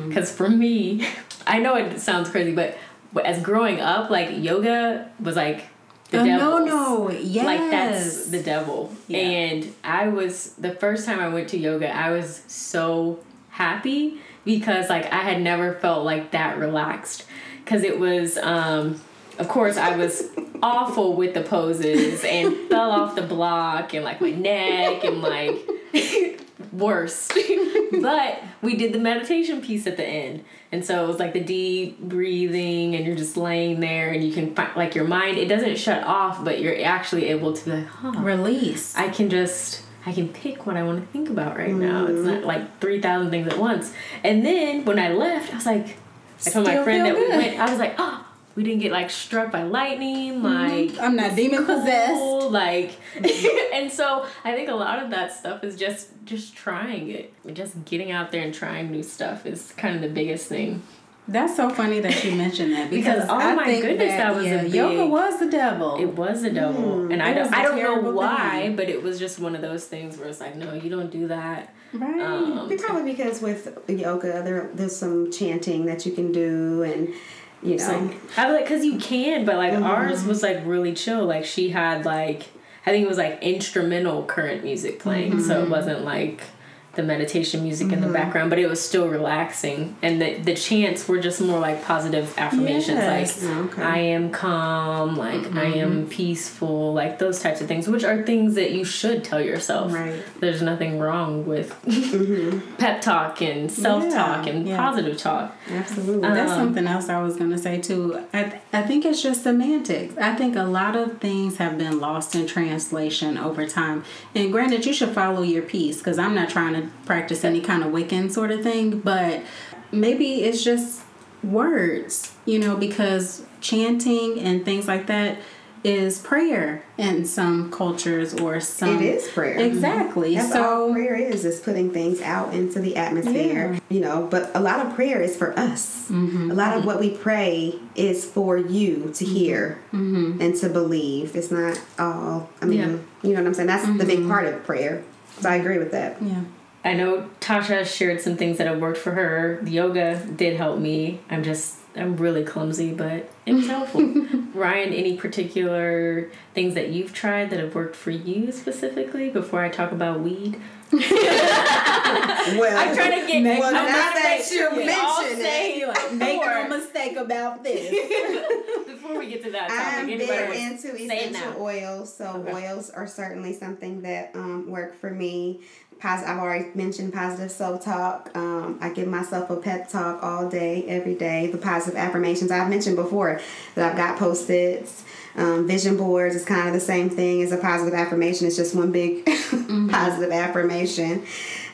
Speaker 1: because for me i know it sounds crazy but as growing up like yoga was like the
Speaker 2: Oh, no,
Speaker 1: devil's.
Speaker 2: no. Yes.
Speaker 1: Like that's the devil.
Speaker 2: Yeah.
Speaker 1: And I was the first time I went to yoga, I was so happy because like I had never felt like that relaxed cuz it was um of course I was awful with the poses and fell off the block and like my neck and like worst. but we did the meditation piece at the end. And so it was like the deep breathing and you're just laying there and you can find like your mind it doesn't shut off but you're actually able to like, huh,
Speaker 2: Release.
Speaker 1: I can just I can pick what I want to think about right now. It's not like three thousand things at once. And then when I left, I was like, I told my friend that we went. I was like, oh, we didn't get like struck by lightning. Like
Speaker 2: I'm not demon possessed.
Speaker 1: like and so i think a lot of that stuff is just just trying it just getting out there and trying new stuff is kind of the biggest thing
Speaker 2: That's so funny that you mentioned that because,
Speaker 1: Because, oh
Speaker 2: I
Speaker 1: my
Speaker 2: think
Speaker 1: goodness, that was a
Speaker 2: yeah,
Speaker 1: big-
Speaker 2: yoga was the devil.
Speaker 1: it was the devil and i don't
Speaker 2: a
Speaker 1: i don't know why
Speaker 2: thing.
Speaker 1: but it was just one of those things where it's like no you don't do that
Speaker 2: right.
Speaker 1: um
Speaker 3: Probably because with yoga, there there's some chanting that you can do, and you know,
Speaker 1: like i was like because you can but like mm-hmm. ours was like really chill. Like she had like i think it was like instrumental current music playing so it mm-hmm. wasn't like the meditation music in the mm-hmm. background but it was still relaxing and the, the chants were just more like positive affirmations
Speaker 2: Yes.
Speaker 1: like oh,
Speaker 3: Okay.
Speaker 1: i am calm like i mm-hmm. am peaceful like those types of things which are things that you should tell yourself
Speaker 2: Right.
Speaker 1: there's nothing wrong with mm-hmm. pep talk and self-talk
Speaker 2: Yeah,
Speaker 1: and
Speaker 2: yeah.
Speaker 1: positive talk
Speaker 3: absolutely.
Speaker 2: That's
Speaker 1: Um,
Speaker 2: something else I was gonna say too. I I think it's just semantics. I think a lot of things have been lost in translation over time. And granted, you should follow your piece because I'm not trying to practice any kind of Wiccan sort of thing, but maybe it's just words, you know, because chanting and things like that is prayer in some cultures or some
Speaker 3: it is prayer.
Speaker 2: exactly.
Speaker 3: That's
Speaker 2: so
Speaker 3: all prayer is, is putting things out into the atmosphere. You know, but a lot of prayer is for us.
Speaker 2: Mm-hmm.
Speaker 3: A lot of what we pray is for you to hear
Speaker 2: Mm-hmm.
Speaker 3: and to believe. It's not all, I mean,
Speaker 1: Yeah.
Speaker 3: you know what I'm saying? That's the
Speaker 2: Mm-hmm.
Speaker 3: big part of prayer. So I agree with that.
Speaker 2: yeah.
Speaker 1: I know Tasha shared some things that have worked for her. The yoga did help me. I'm just I'm really clumsy, but it was helpful. Ryan, any particular things that you've tried that have worked for you specifically before I talk about weed?
Speaker 3: Well,
Speaker 1: I'm trying to get
Speaker 3: well,
Speaker 1: I'm
Speaker 3: now
Speaker 1: trying to
Speaker 3: that
Speaker 1: make-
Speaker 3: you
Speaker 1: we all
Speaker 3: mention
Speaker 1: say,
Speaker 3: it,
Speaker 1: like,
Speaker 2: Make
Speaker 1: before-
Speaker 2: no mistake about this.
Speaker 1: before we get to that topic,
Speaker 3: I'm
Speaker 1: anybody
Speaker 3: very into essential oils, so
Speaker 1: Okay.
Speaker 3: oils are certainly something that um, work for me. I've already mentioned positive self talk. Um, I give myself a pep talk all day, every day. The positive affirmations I've mentioned before that I've got post its. Um, vision boards is kind of the same thing as a positive affirmation. It's just one big positive affirmation.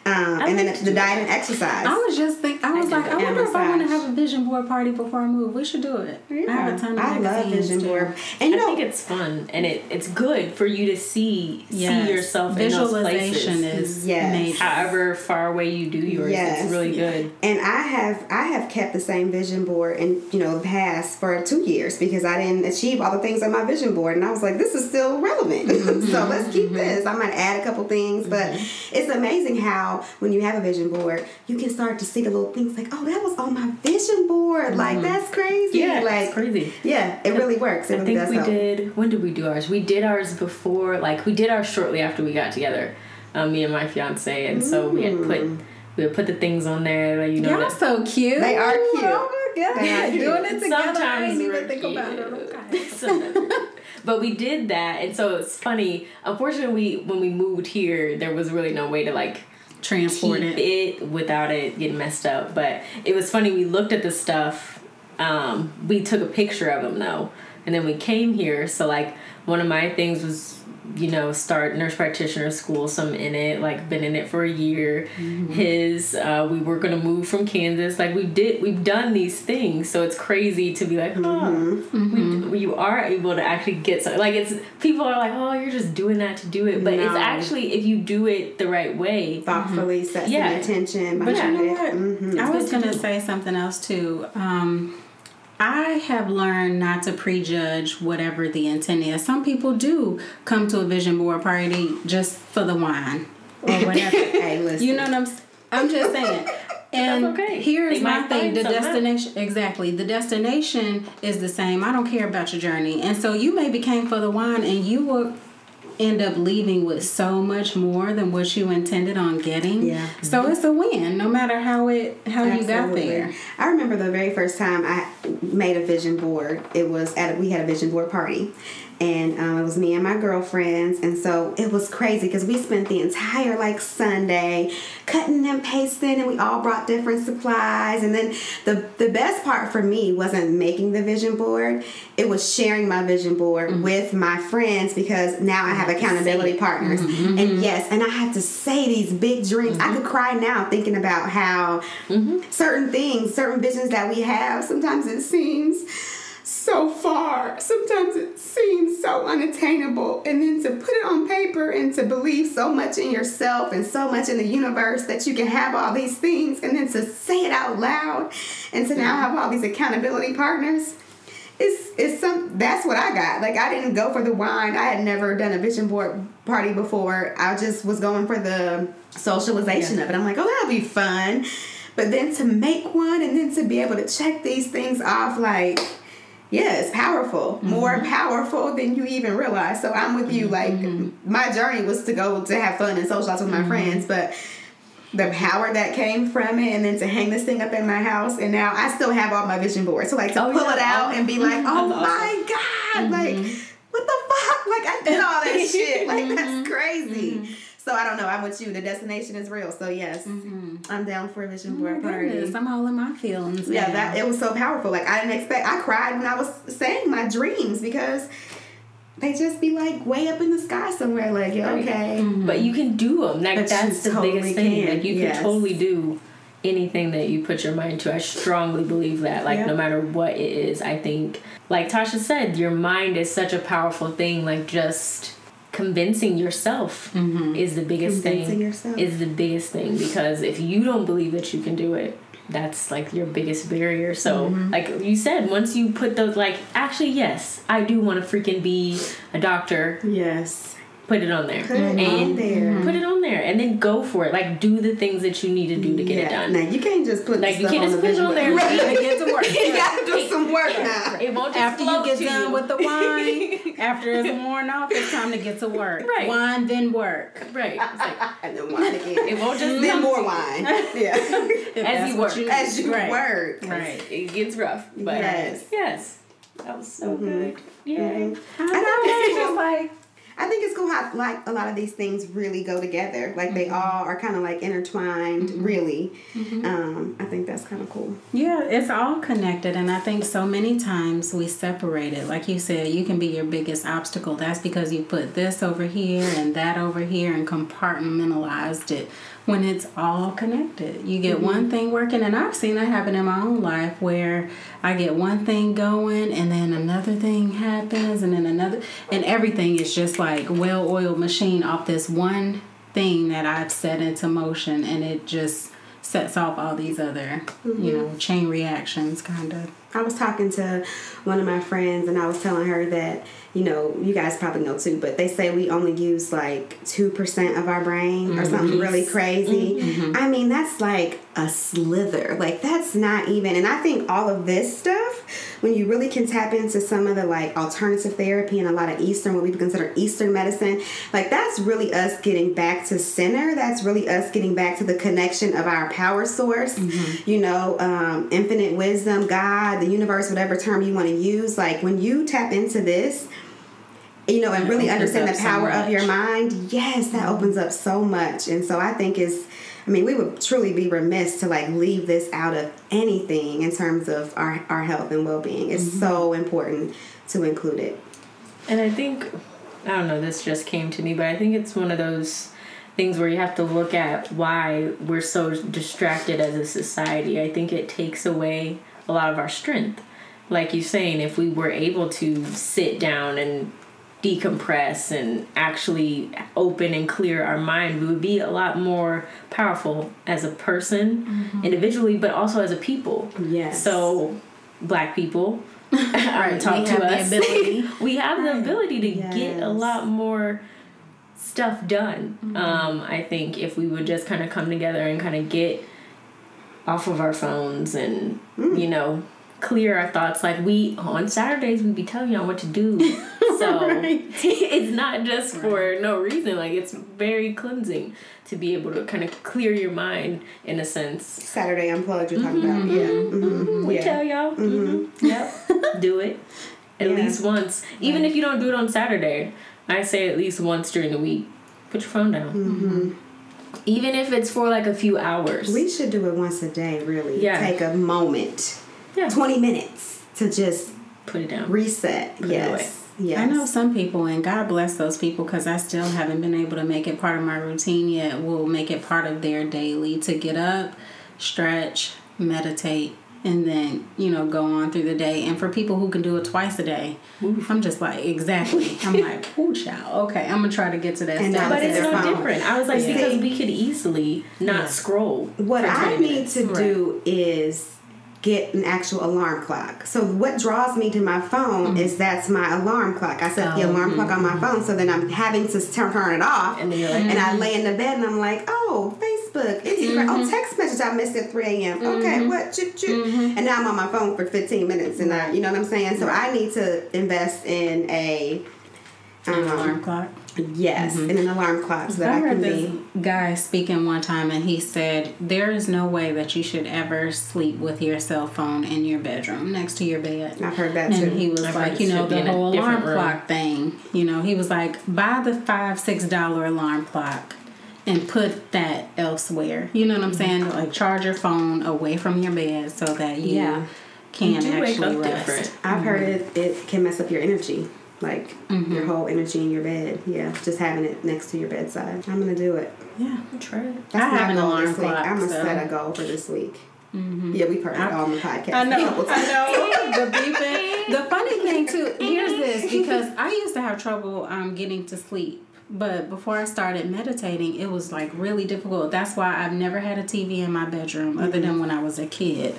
Speaker 3: Um, and then
Speaker 1: like
Speaker 3: the
Speaker 1: do
Speaker 3: diet and exercise.
Speaker 2: I was just think I was
Speaker 1: do
Speaker 2: like. I wonder if I want to have a vision board party before I move. We should do it. I have a ton of
Speaker 3: I love vision
Speaker 2: too.
Speaker 3: board, and you
Speaker 1: I
Speaker 3: know,
Speaker 1: think it's fun and it, it's good for you to see
Speaker 2: Yes.
Speaker 1: see yourself in those
Speaker 2: Visualization
Speaker 1: places.
Speaker 2: is
Speaker 3: Yes.
Speaker 2: major.
Speaker 1: however far away you do yours, it's really good.
Speaker 3: And I have I have kept the same vision board in you know the past for two years because I didn't achieve all the things on my vision board, and I was like, this is still relevant. so let's keep this. I might add a couple things, but it's amazing how when you have a vision board, you can start to see the little things like, oh, that was on my vision board. Like that's crazy.
Speaker 1: Yeah,
Speaker 3: like
Speaker 1: it's crazy.
Speaker 3: Yeah, it really works. It
Speaker 1: I
Speaker 3: really
Speaker 1: think
Speaker 3: does
Speaker 1: we
Speaker 3: help.
Speaker 1: did. When did we do ours? We did ours before, like we did ours shortly after we got together. Um, me and my fiance, and so we had put we had put the things on there. Like, you know,
Speaker 2: Y'all so cute.
Speaker 3: They are cute.
Speaker 2: Oh my god.
Speaker 3: They.
Speaker 2: Doing it together. I
Speaker 1: Sometimes
Speaker 2: didn't
Speaker 1: we're
Speaker 2: even think about it. Okay.
Speaker 1: Sometimes. but we did that, and so it's funny. Unfortunately, we when we moved here, there was really no way to like
Speaker 2: Transport it.
Speaker 1: it without it getting messed up. But it was funny. We looked at the stuff. Um, we took a picture of them though, and then we came here. So like one of my things was you know start nurse practitioner school so i'm in it like been in it for a year mm-hmm. his uh, we were gonna move from kansas like we did we've done these things so it's crazy to be like oh mm-hmm. we, you are able to actually get something like it's people are like oh you're just doing that to do it but no. it's actually if you do it the right way
Speaker 3: thoughtfully mm-hmm. set yeah. attention
Speaker 2: but you know what mm-hmm. i was gonna say something else too um, I have learned not to prejudge whatever the intent is. Some people do come to a vision board party just for the wine or whatever. hey, listen. You know what I'm I'm just saying. And okay. here's my thing the destination exactly. The destination is the same. I don't care about your journey. And so you maybe came for the wine and you were end up leaving with so much more than what you intended on getting. Yeah. So it's a win, no matter how it how Absolutely. you got there.
Speaker 3: I remember the very first time I made a vision board. It was at a, we had a vision board party, and um, it was me and my girlfriends and so it was crazy because we spent the entire like sunday cutting and pasting and we all brought different supplies and then the the best part for me wasn't making the vision board it was sharing my vision board mm-hmm. with my friends because now i have accountability partners mm-hmm. and yes and i have to say these big dreams mm-hmm. i could cry now thinking about how mm-hmm. certain things certain visions that we have sometimes it seems so far. Sometimes it seems so unattainable. And then to put it on paper and to believe so much in yourself and so much in the universe that you can have all these things and then to say it out loud and to now have all these accountability partners. It's, it's some that's what I got. Like I didn't go for the wine. I had never done a vision board party before. I just was going for the socialization yeah. of it. I'm like, oh that'll be fun. But then to make one and then to be able to check these things off like yeah, it's powerful, mm-hmm. more powerful than you even realize. So I'm with you. Like mm-hmm. my journey was to go to have fun and socialize with my mm-hmm. friends, but the power that came from it, and then to hang this thing up in my house, and now I still have all my vision boards. So like to oh, pull yeah. it out and be like, oh my god, like mm-hmm. what the fuck? Like I did all that shit. Like that's mm-hmm. crazy. So I don't know. I'm with you. The destination is real. So yes, mm-hmm. I'm down for a vision board oh party. Goodness,
Speaker 2: I'm all in my feelings.
Speaker 3: Yeah, now. that it was so powerful. Like I didn't expect. I cried when I was saying my dreams because they just be like way up in the sky somewhere. Like yeah, okay,
Speaker 1: mm-hmm. but you can do them. Like but that's the totally biggest thing. Can. Like you yes. can totally do anything that you put your mind to. I strongly believe that. Like no matter what it is, I think like Tasha said, your mind is such a powerful thing. Like just convincing yourself mm-hmm. is the biggest convincing thing yourself. is the biggest thing because if you don't believe that you can do it that's like your biggest barrier so mm-hmm. like you said once you put those like actually yes i do want to freaking be a doctor
Speaker 3: yes
Speaker 1: put it on there.
Speaker 3: Put it and on there.
Speaker 1: Put it on there, and then go for it. Like do the things that you need to do to get yeah. it done.
Speaker 3: Now you can't just put
Speaker 1: like you can't just put it on there.
Speaker 3: Right.
Speaker 1: You get to work.
Speaker 3: you gotta do some work now.
Speaker 1: It won't just
Speaker 2: after you get done you. with the wine. after it's worn off, it's time to get to work.
Speaker 1: Right.
Speaker 2: Wine then work.
Speaker 1: Right.
Speaker 3: Like, and then wine again.
Speaker 1: It won't just
Speaker 3: then more wine. Yeah.
Speaker 1: As you work.
Speaker 3: You, as you
Speaker 1: right.
Speaker 3: work.
Speaker 1: Right. It gets rough. But yes. Yes. That was so mm-hmm. good. Yeah. Mm-hmm. I
Speaker 3: know. It's just like I think it's cool how like a lot of these things really go together. Like mm-hmm. they all are kind of like intertwined. Mm-hmm. Really, mm-hmm. um, I think that's kind of cool.
Speaker 2: Yeah, it's all connected, and I think so many times we separate it. Like you said, you can be your biggest obstacle. That's because you put this over here and that over here and compartmentalized it when it's all connected. You get mm-hmm. one thing working, and I've seen that happen in my own life where I get one thing going, and then another thing happens, and then another, and everything is just like well oiled machine off this one thing that I've set into motion, and it just sets off all these other, mm-hmm. you know, chain reactions kind of.
Speaker 3: I was talking to one of my friends, and I was telling her that you know, you guys probably know too, but they say we only use like 2% of our brain mm-hmm. or something really crazy. Mm-hmm. I mean, that's like a slither. Like, that's not even, and I think all of this stuff, when you really can tap into some of the like alternative therapy and a lot of Eastern, what we consider Eastern medicine, like, that's really us getting back to center. That's really us getting back to the connection of our power source, mm-hmm. you know, um, infinite wisdom, God, the universe, whatever term you want to use. Like, when you tap into this, you know, and really understand the power so of your mind, yes, that opens up so much. And so I think is I mean, we would truly be remiss to like leave this out of anything in terms of our, our health and well being. It's mm-hmm. so important to include it.
Speaker 1: And I think, I don't know, this just came to me, but I think it's one of those things where you have to look at why we're so distracted as a society. I think it takes away a lot of our strength. Like you're saying, if we were able to sit down and decompress and actually open and clear our mind, we would be a lot more powerful as a person, mm-hmm. individually, but also as a people.
Speaker 3: Yes.
Speaker 1: So, black people, right. talk we to us. we have the ability to yes. get a lot more stuff done. Mm-hmm. Um, I think if we would just kind of come together and kind of get off of our phones and mm. you know clear our thoughts. Like we on Saturdays we be telling y'all what to do. So right. it's not just right. for no reason. Like it's very cleansing to be able to kind of clear your mind in a sense.
Speaker 3: Saturday unplugged you're talking mm-hmm. about. Yeah.
Speaker 1: Mm-hmm. mm-hmm. We yeah. tell y'all. Mm-hmm. Yep. do it. At yeah. least once. Even right. if you don't do it on Saturday, I say at least once during the week. Put your phone down.
Speaker 3: Mm-hmm.
Speaker 1: Even if it's for like a few hours.
Speaker 3: We should do it once a day, really. Yeah. Take a moment yeah. 20 minutes to just
Speaker 1: put it down.
Speaker 3: Reset. Put yes. Yes.
Speaker 2: I know some people, and God bless those people because I still haven't been able to make it part of my routine yet. Will make it part of their daily to get up, stretch, meditate, and then you know go on through the day. And for people who can do it twice a day, Oof. I'm just like exactly. I'm like, oh child, okay, I'm gonna try to get to that.
Speaker 1: And but it's no phone. different. I was like, yeah. because we could easily not yeah. scroll.
Speaker 3: What I need to right. do is get an actual alarm clock. So what draws me to my phone mm-hmm. is that's my alarm clock. I set oh, the alarm mm-hmm. clock on my phone, so then I'm having to turn, turn it off, and, like, mm-hmm. and I lay in the bed and I'm like, oh, Facebook, Instagram, oh, mm-hmm. text message I missed at 3 a.m. Okay, mm-hmm. what? Choo, choo.
Speaker 1: Mm-hmm.
Speaker 3: And now I'm on my phone for 15 minutes, and I, you know what I'm saying. So I need to invest in a
Speaker 2: um, alarm clock.
Speaker 3: Yes, mm-hmm. and an alarm clock so that I, I can this
Speaker 2: be. Guy speaking one time, and he said there is no way that you should ever sleep with your cell phone in your bedroom next to your bed.
Speaker 3: I've heard that
Speaker 2: and
Speaker 3: too.
Speaker 2: And he was I've like, you know, the whole alarm room. clock thing. You know, he was like, buy the five six dollar alarm clock and put that elsewhere. You know what I'm mm-hmm. saying? Like charge your phone away from your bed so that you yeah. can you actually rest. Different.
Speaker 3: I've mm-hmm. heard it, it can mess up your energy like mm-hmm. your whole energy in your bed. Yeah, just having it next to your bedside. I'm gonna do it.
Speaker 2: Yeah, try it.
Speaker 3: That's I have an alarm clock. I'm gonna so. set a goal for this week. Mm-hmm. Yeah, we've heard it on the podcast.
Speaker 2: I know. I know. the beeping. The funny thing too. Here's this because I used to have trouble um, getting to sleep. But before I started meditating, it was like really difficult. That's why I've never had a TV in my bedroom mm-hmm. other than when I was a kid.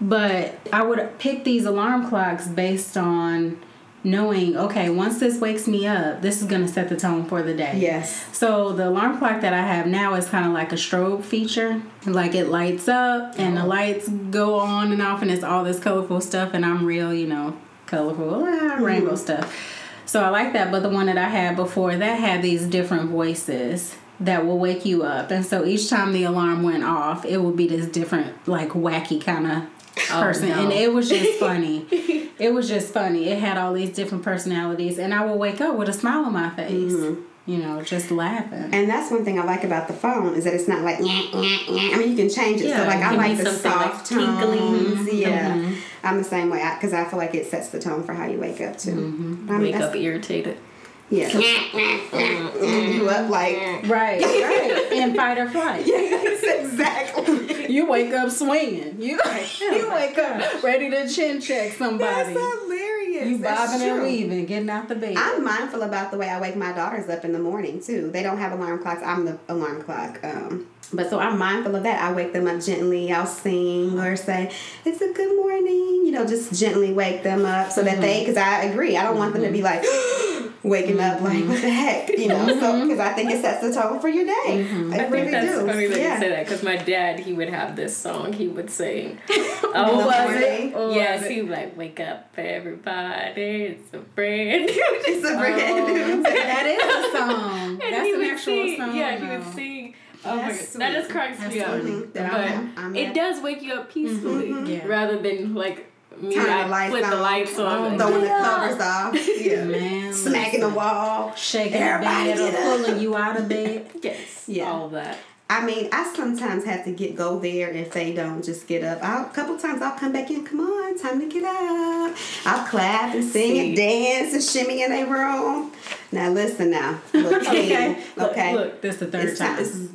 Speaker 2: But I would pick these alarm clocks based on knowing okay once this wakes me up this is going to set the tone for the day.
Speaker 3: Yes.
Speaker 2: So the alarm clock that i have now is kind of like a strobe feature. Like it lights up and the oh. lights go on and off and it's all this colorful stuff and i'm real you know colorful ah, rainbow mm. stuff. So i like that but the one that i had before that had these different voices that will wake you up. And so each time the alarm went off it would be this different like wacky kind of person. Oh, no. and it was just funny. It was just funny. It had all these different personalities. And i would wake up with a smile on my face mm-hmm. you know just laughing.
Speaker 3: And that's one thing i like about the phone is that it's not like i mean you can change it. Yeah, so like i like the soft like tones. yeah. Mm-hmm. i'm the same way. Because I, I, feel like it sets the tone for how you wake up too.
Speaker 1: Mm-hmm. I mean, wake up irritated
Speaker 3: yeah. you up like
Speaker 2: right, right, in fight or flight.
Speaker 3: Yes, exactly.
Speaker 2: you wake up swinging. You you wake up ready to chin check somebody.
Speaker 3: That's hilarious.
Speaker 2: You bobbing and weaving, getting out the bed.
Speaker 3: I'm mindful about the way I wake my daughters up in the morning too. They don't have alarm clocks. I'm the alarm clock. Um, but so I'm mindful of that. I wake them up gently. I'll sing or say, "It's a good morning." You know, just gently wake them up so mm-hmm. that they. Because I agree, I don't mm-hmm. want them to be mm-hmm. like waking up like what the heck, you know? Mm-hmm. So because I think it sets the tone for your day. Mm-hmm. I, I really think that's
Speaker 1: do. funny
Speaker 3: that
Speaker 1: yeah. you say that because my dad he would have this song he would sing. oh, was it? Oh, yes, he would like wake up everybody. It's a brand.
Speaker 3: new it's a brand.
Speaker 2: Oh, that is a song. that's an actual
Speaker 1: sing,
Speaker 2: song.
Speaker 1: Yeah, he would sing. Oh my god, that just cracks me up. But I'm, I'm it does wake you up peacefully mm-hmm. yeah. rather than like me, Turn I the lights on. the lights on,
Speaker 3: throwing the covers off, yeah, man, smacking the wall,
Speaker 2: shaking Everybody the bed, or pulling you out of bed.
Speaker 1: yes, yeah, all that.
Speaker 3: I mean, I sometimes have to get go there if they don't just get up. I'll, a couple times I'll come back in. Come on, time to get up. I'll clap and sing and dance and shimmy in a room. Now listen now. Look,
Speaker 2: Okay.
Speaker 3: okay. okay.
Speaker 2: Look, this is the third
Speaker 3: It's time.
Speaker 2: time.
Speaker 3: This is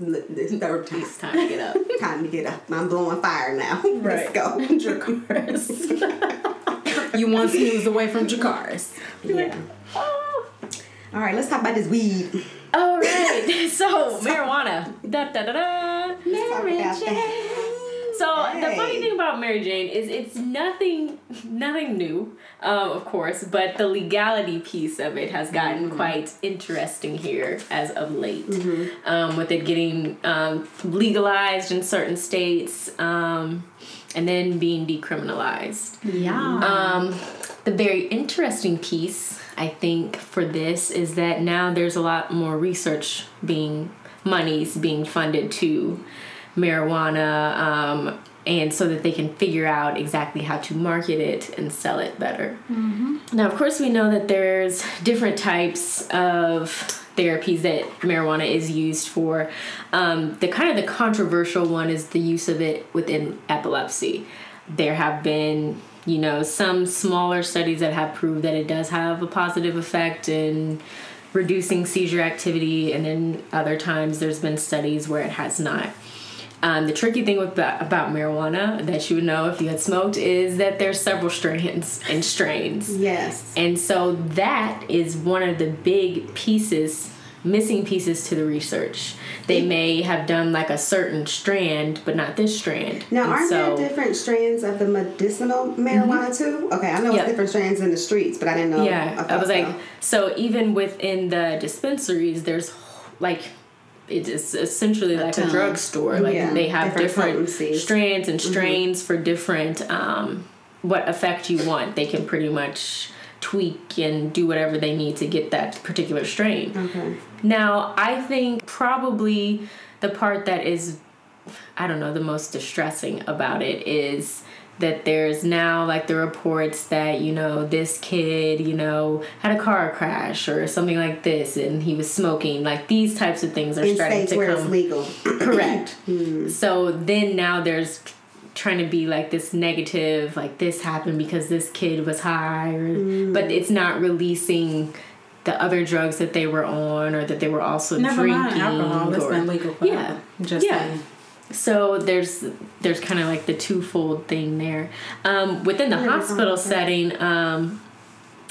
Speaker 3: the third time.
Speaker 1: It's time to get up.
Speaker 3: Time to get up. I'm blowing fire now. Let's
Speaker 2: Right.
Speaker 3: go.
Speaker 2: you one snooze away from Dracarys.
Speaker 3: yeah. Oh. All right, let's talk about this weed.
Speaker 1: All right. So marijuana. Da da da da. Mary Jane. So the funny thing about Mary Jane is it's nothing, nothing new, um, of course, but the legality piece of it has gotten
Speaker 3: Mm-hmm.
Speaker 1: quite interesting here as of late, um, with it getting um, legalized in certain states, um, and then being decriminalized.
Speaker 3: Yeah.
Speaker 1: Um, the very interesting piece, I think, for this is that now there's a lot more research being, monies being funded to marijuana, um, and so that they can figure out exactly how to market it and sell it better. Now, of course, we know that there's different types of therapies that marijuana is used for. Um, the kind of the controversial one is the use of it within epilepsy. There have been, you know, some smaller studies that have proved that it does have a positive effect in reducing seizure activity, and then other times there's been studies where it has not. Um, the tricky thing with about marijuana that you would know if you had smoked is that there's several strains and strains.
Speaker 3: yes.
Speaker 1: And so that is one of the big pieces, missing pieces to the research. They may have done like a certain strand, but not this strand.
Speaker 3: Now,
Speaker 1: And
Speaker 3: aren't
Speaker 1: so, Mm-hmm.
Speaker 3: there different strands of the medicinal marijuana too? Okay, I know
Speaker 1: Yep.
Speaker 3: it's different strands in the streets, but I didn't know.
Speaker 1: Yeah, I was
Speaker 3: so-
Speaker 1: like, so even within the dispensaries, there's like it is essentially like a
Speaker 2: ton.
Speaker 1: drugstore. Like
Speaker 3: Yeah,
Speaker 1: they have
Speaker 3: different
Speaker 1: different, strands and strains for different um, what effect you want. They can pretty much tweak and do whatever they need to get that particular strain.
Speaker 3: okay.
Speaker 1: Now, I think probably the part that is, I don't know, the most distressing about it is that there's now like the reports that, you know, this kid, you know, had a car crash or something like this and he was smoking. Like these types of things are
Speaker 3: In
Speaker 1: starting
Speaker 3: states
Speaker 1: to
Speaker 3: where
Speaker 1: come.
Speaker 3: it's legal.
Speaker 1: Correct. Hmm. So then now there's trying to be like this negative, like this happened because this kid was high, or, but it's not releasing the other drugs that they were on or that they were also
Speaker 2: Never
Speaker 1: drinking.
Speaker 2: mind alcohol.
Speaker 1: Or-
Speaker 2: been legal.
Speaker 1: Yeah.
Speaker 2: Just
Speaker 1: Yeah.
Speaker 2: saying.
Speaker 1: So there's there's kind of like the twofold thing there. Um, within the
Speaker 3: thought
Speaker 1: hospital setting, um,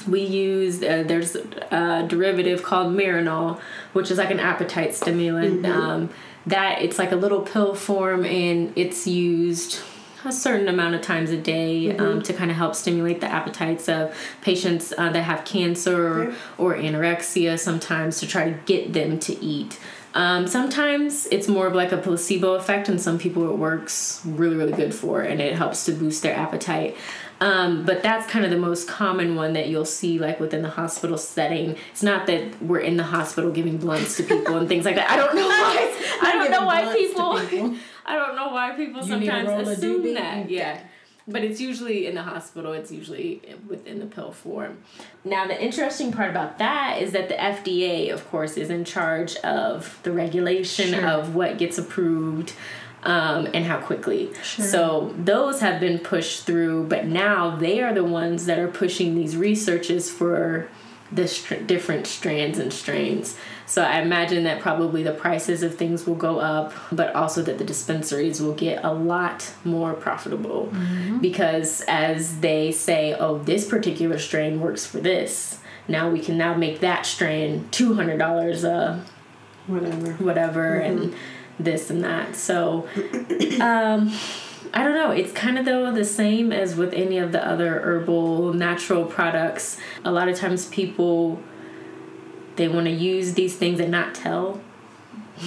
Speaker 1: we use uh, there's a derivative called Marinol, which is like an appetite stimulant. Um, that it's like a little pill form, and it's used a certain amount of times a day um, to kind of help stimulate the appetites of patients uh, that have cancer
Speaker 3: Okay.
Speaker 1: or anorexia. Sometimes to try to get them to eat. Um, sometimes it's more of like a placebo effect, and some people it works really, really good for, and it helps to boost their appetite. Um, but that's kind of the most common one that you'll see, like within the hospital setting. It's not that we're in the hospital giving blunts to people and things like that. I don't know why. I don't know why people.
Speaker 2: people.
Speaker 1: I don't know why people
Speaker 2: You need a roll
Speaker 1: sometimes assume that. Yeah. But it's usually in the hospital, it's usually within the pill form. Now, the interesting part about that is that the FDA, of course, is in charge of the regulation
Speaker 2: Sure.
Speaker 1: of what gets approved um, and how quickly. Sure. So, those have been pushed through, but now they are the ones that are pushing these researches for the str- different strands and strains. So I imagine that probably the prices of things will go up, but also that the dispensaries will get a lot more profitable because as they say, oh, this particular strain works for this. Now we can now make that strain two hundred dollars a
Speaker 3: Whatever.
Speaker 1: whatever and this and that. So um I don't know. It's kind of though the same as with any of the other herbal natural products. A lot of times people they want to use these things and not tell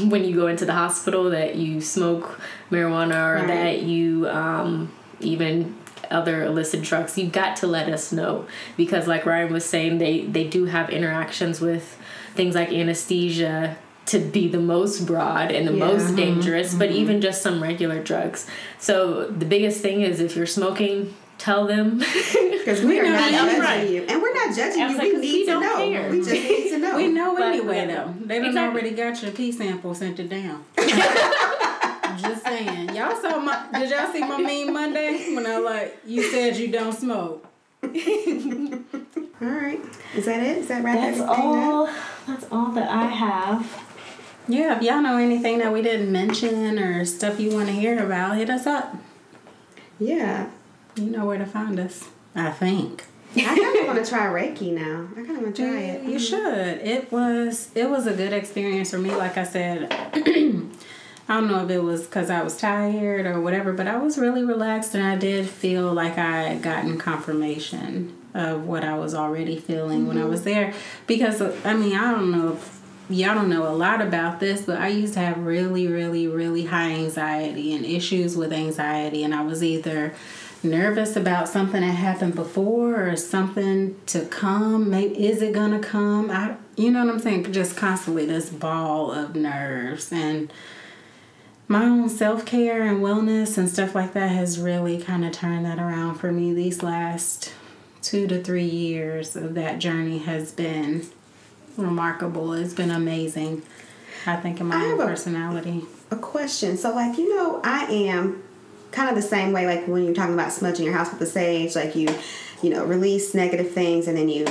Speaker 1: when you go into the hospital that you smoke marijuana or
Speaker 3: Right.
Speaker 1: that you um, even other illicit drugs you've got to let us know because like ryan was saying they they do have interactions with things like anesthesia to be the most broad and the
Speaker 3: Yeah.
Speaker 1: most dangerous but even just some regular drugs so the biggest thing is if you're smoking tell them
Speaker 3: Because we,
Speaker 2: We
Speaker 3: are
Speaker 2: know
Speaker 3: not
Speaker 2: you
Speaker 3: judging
Speaker 1: right.
Speaker 3: you. And we're not judging you.
Speaker 1: like,
Speaker 3: we
Speaker 1: 'cause
Speaker 3: need
Speaker 1: we
Speaker 3: to know.
Speaker 1: care.
Speaker 3: We just need to know.
Speaker 2: We know
Speaker 1: But
Speaker 2: anyway,
Speaker 1: whatever.
Speaker 2: though. They done
Speaker 1: Exactly.
Speaker 2: already got your pee sample sent it down. Just saying. Y'all saw my. Did y'all see my meme Monday when I like you said you don't smoke?
Speaker 3: All right. Is that it? Is that wrap
Speaker 1: That's all.
Speaker 3: up?
Speaker 1: That's all that I have.
Speaker 2: Yeah. If y'all know anything that we didn't mention or stuff you want to hear about, hit us up.
Speaker 3: Yeah.
Speaker 2: You know where to find us. I think.
Speaker 3: I kind of want to try Reiki now. I kind of want to try it.
Speaker 2: You mm-hmm. should. It was it was a good experience for me. Like I said, I don't know if it was because I was tired or whatever, but I was really relaxed and I did feel like I had gotten confirmation of what I was already feeling when I was mm-hmm. there. Because I mean, I don't know if y'all don't know a lot about this, but I used to have really, really, really high anxiety and issues with anxiety, and I was either nervous about something that happened before or something to come. Maybe is it gonna come? I, you know what I'm saying? Just constantly this ball of nerves and my own self care and wellness and stuff like that has really kind of turned that around for me. These last two to three years of that journey has been remarkable. It's been amazing. I think in my
Speaker 3: I
Speaker 2: own
Speaker 3: have a-
Speaker 2: personality.
Speaker 3: A question. So, like, you know, I am kind of the same way, like when you're talking about smudging your house with the sage, like you, you know, release negative things and then you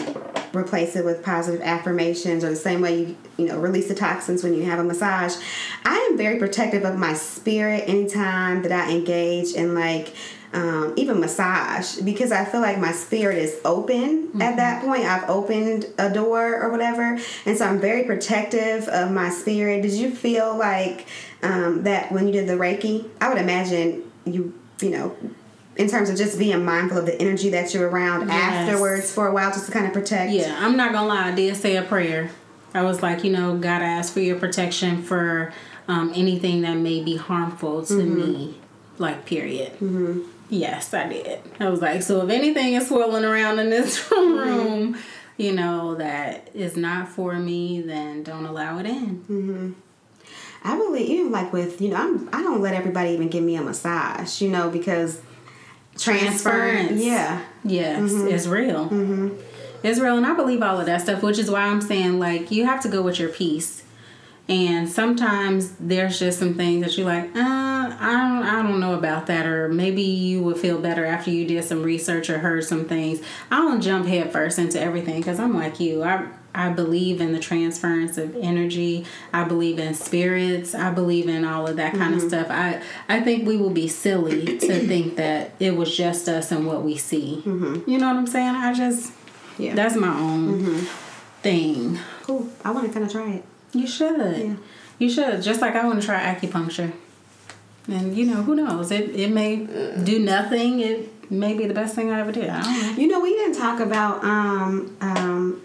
Speaker 3: replace it with positive affirmations, or the same way you, you know, release the toxins when you have a massage. I am very protective of my spirit anytime that I engage in, like, um, even massage because I feel like my spirit is open at that point. I've opened a door or whatever, and so I'm very protective of my spirit. Did you feel like um, that when you did the Reiki? I would imagine you, you know, in terms of just being mindful of the energy that you're around
Speaker 2: Yes.
Speaker 3: afterwards for a while, just to kind of protect.
Speaker 2: Yeah, I'm not gonna lie. I did say a prayer. I was like, you know, God, I ask for your protection for um, anything that may be harmful to me. Like, period. Mm-hmm. Yes, I did. I was like, so if anything is swirling around in this room, you know, that is not for me, then don't allow it in.
Speaker 3: I believe even like with you know I'm I don't let everybody even give me a massage, you know, because transference.
Speaker 2: Transference.
Speaker 3: Yeah.
Speaker 2: Yes, it's real. Mm-hmm. It's real, and I believe all of that stuff, which is why I'm saying like you have to go with your peace. And sometimes there's just some things that you're like, uh, I don't, I don't know about that, or maybe you would feel better after you did some research or heard some things. I don't jump headfirst into everything because I'm like you. I I believe in the transference of energy. I believe in spirits. I believe in all of that kind of stuff. I I think we will be silly to think that it was just us and what we see. You know what I'm saying? I just
Speaker 3: Yeah.
Speaker 2: that's my own thing.
Speaker 3: Cool. I want to kind of try it.
Speaker 2: You should. You should. Just like I want to try acupuncture. And you know, who knows? It it may do nothing. It may be the best thing I ever did. I don't know.
Speaker 3: You know, we didn't talk about um um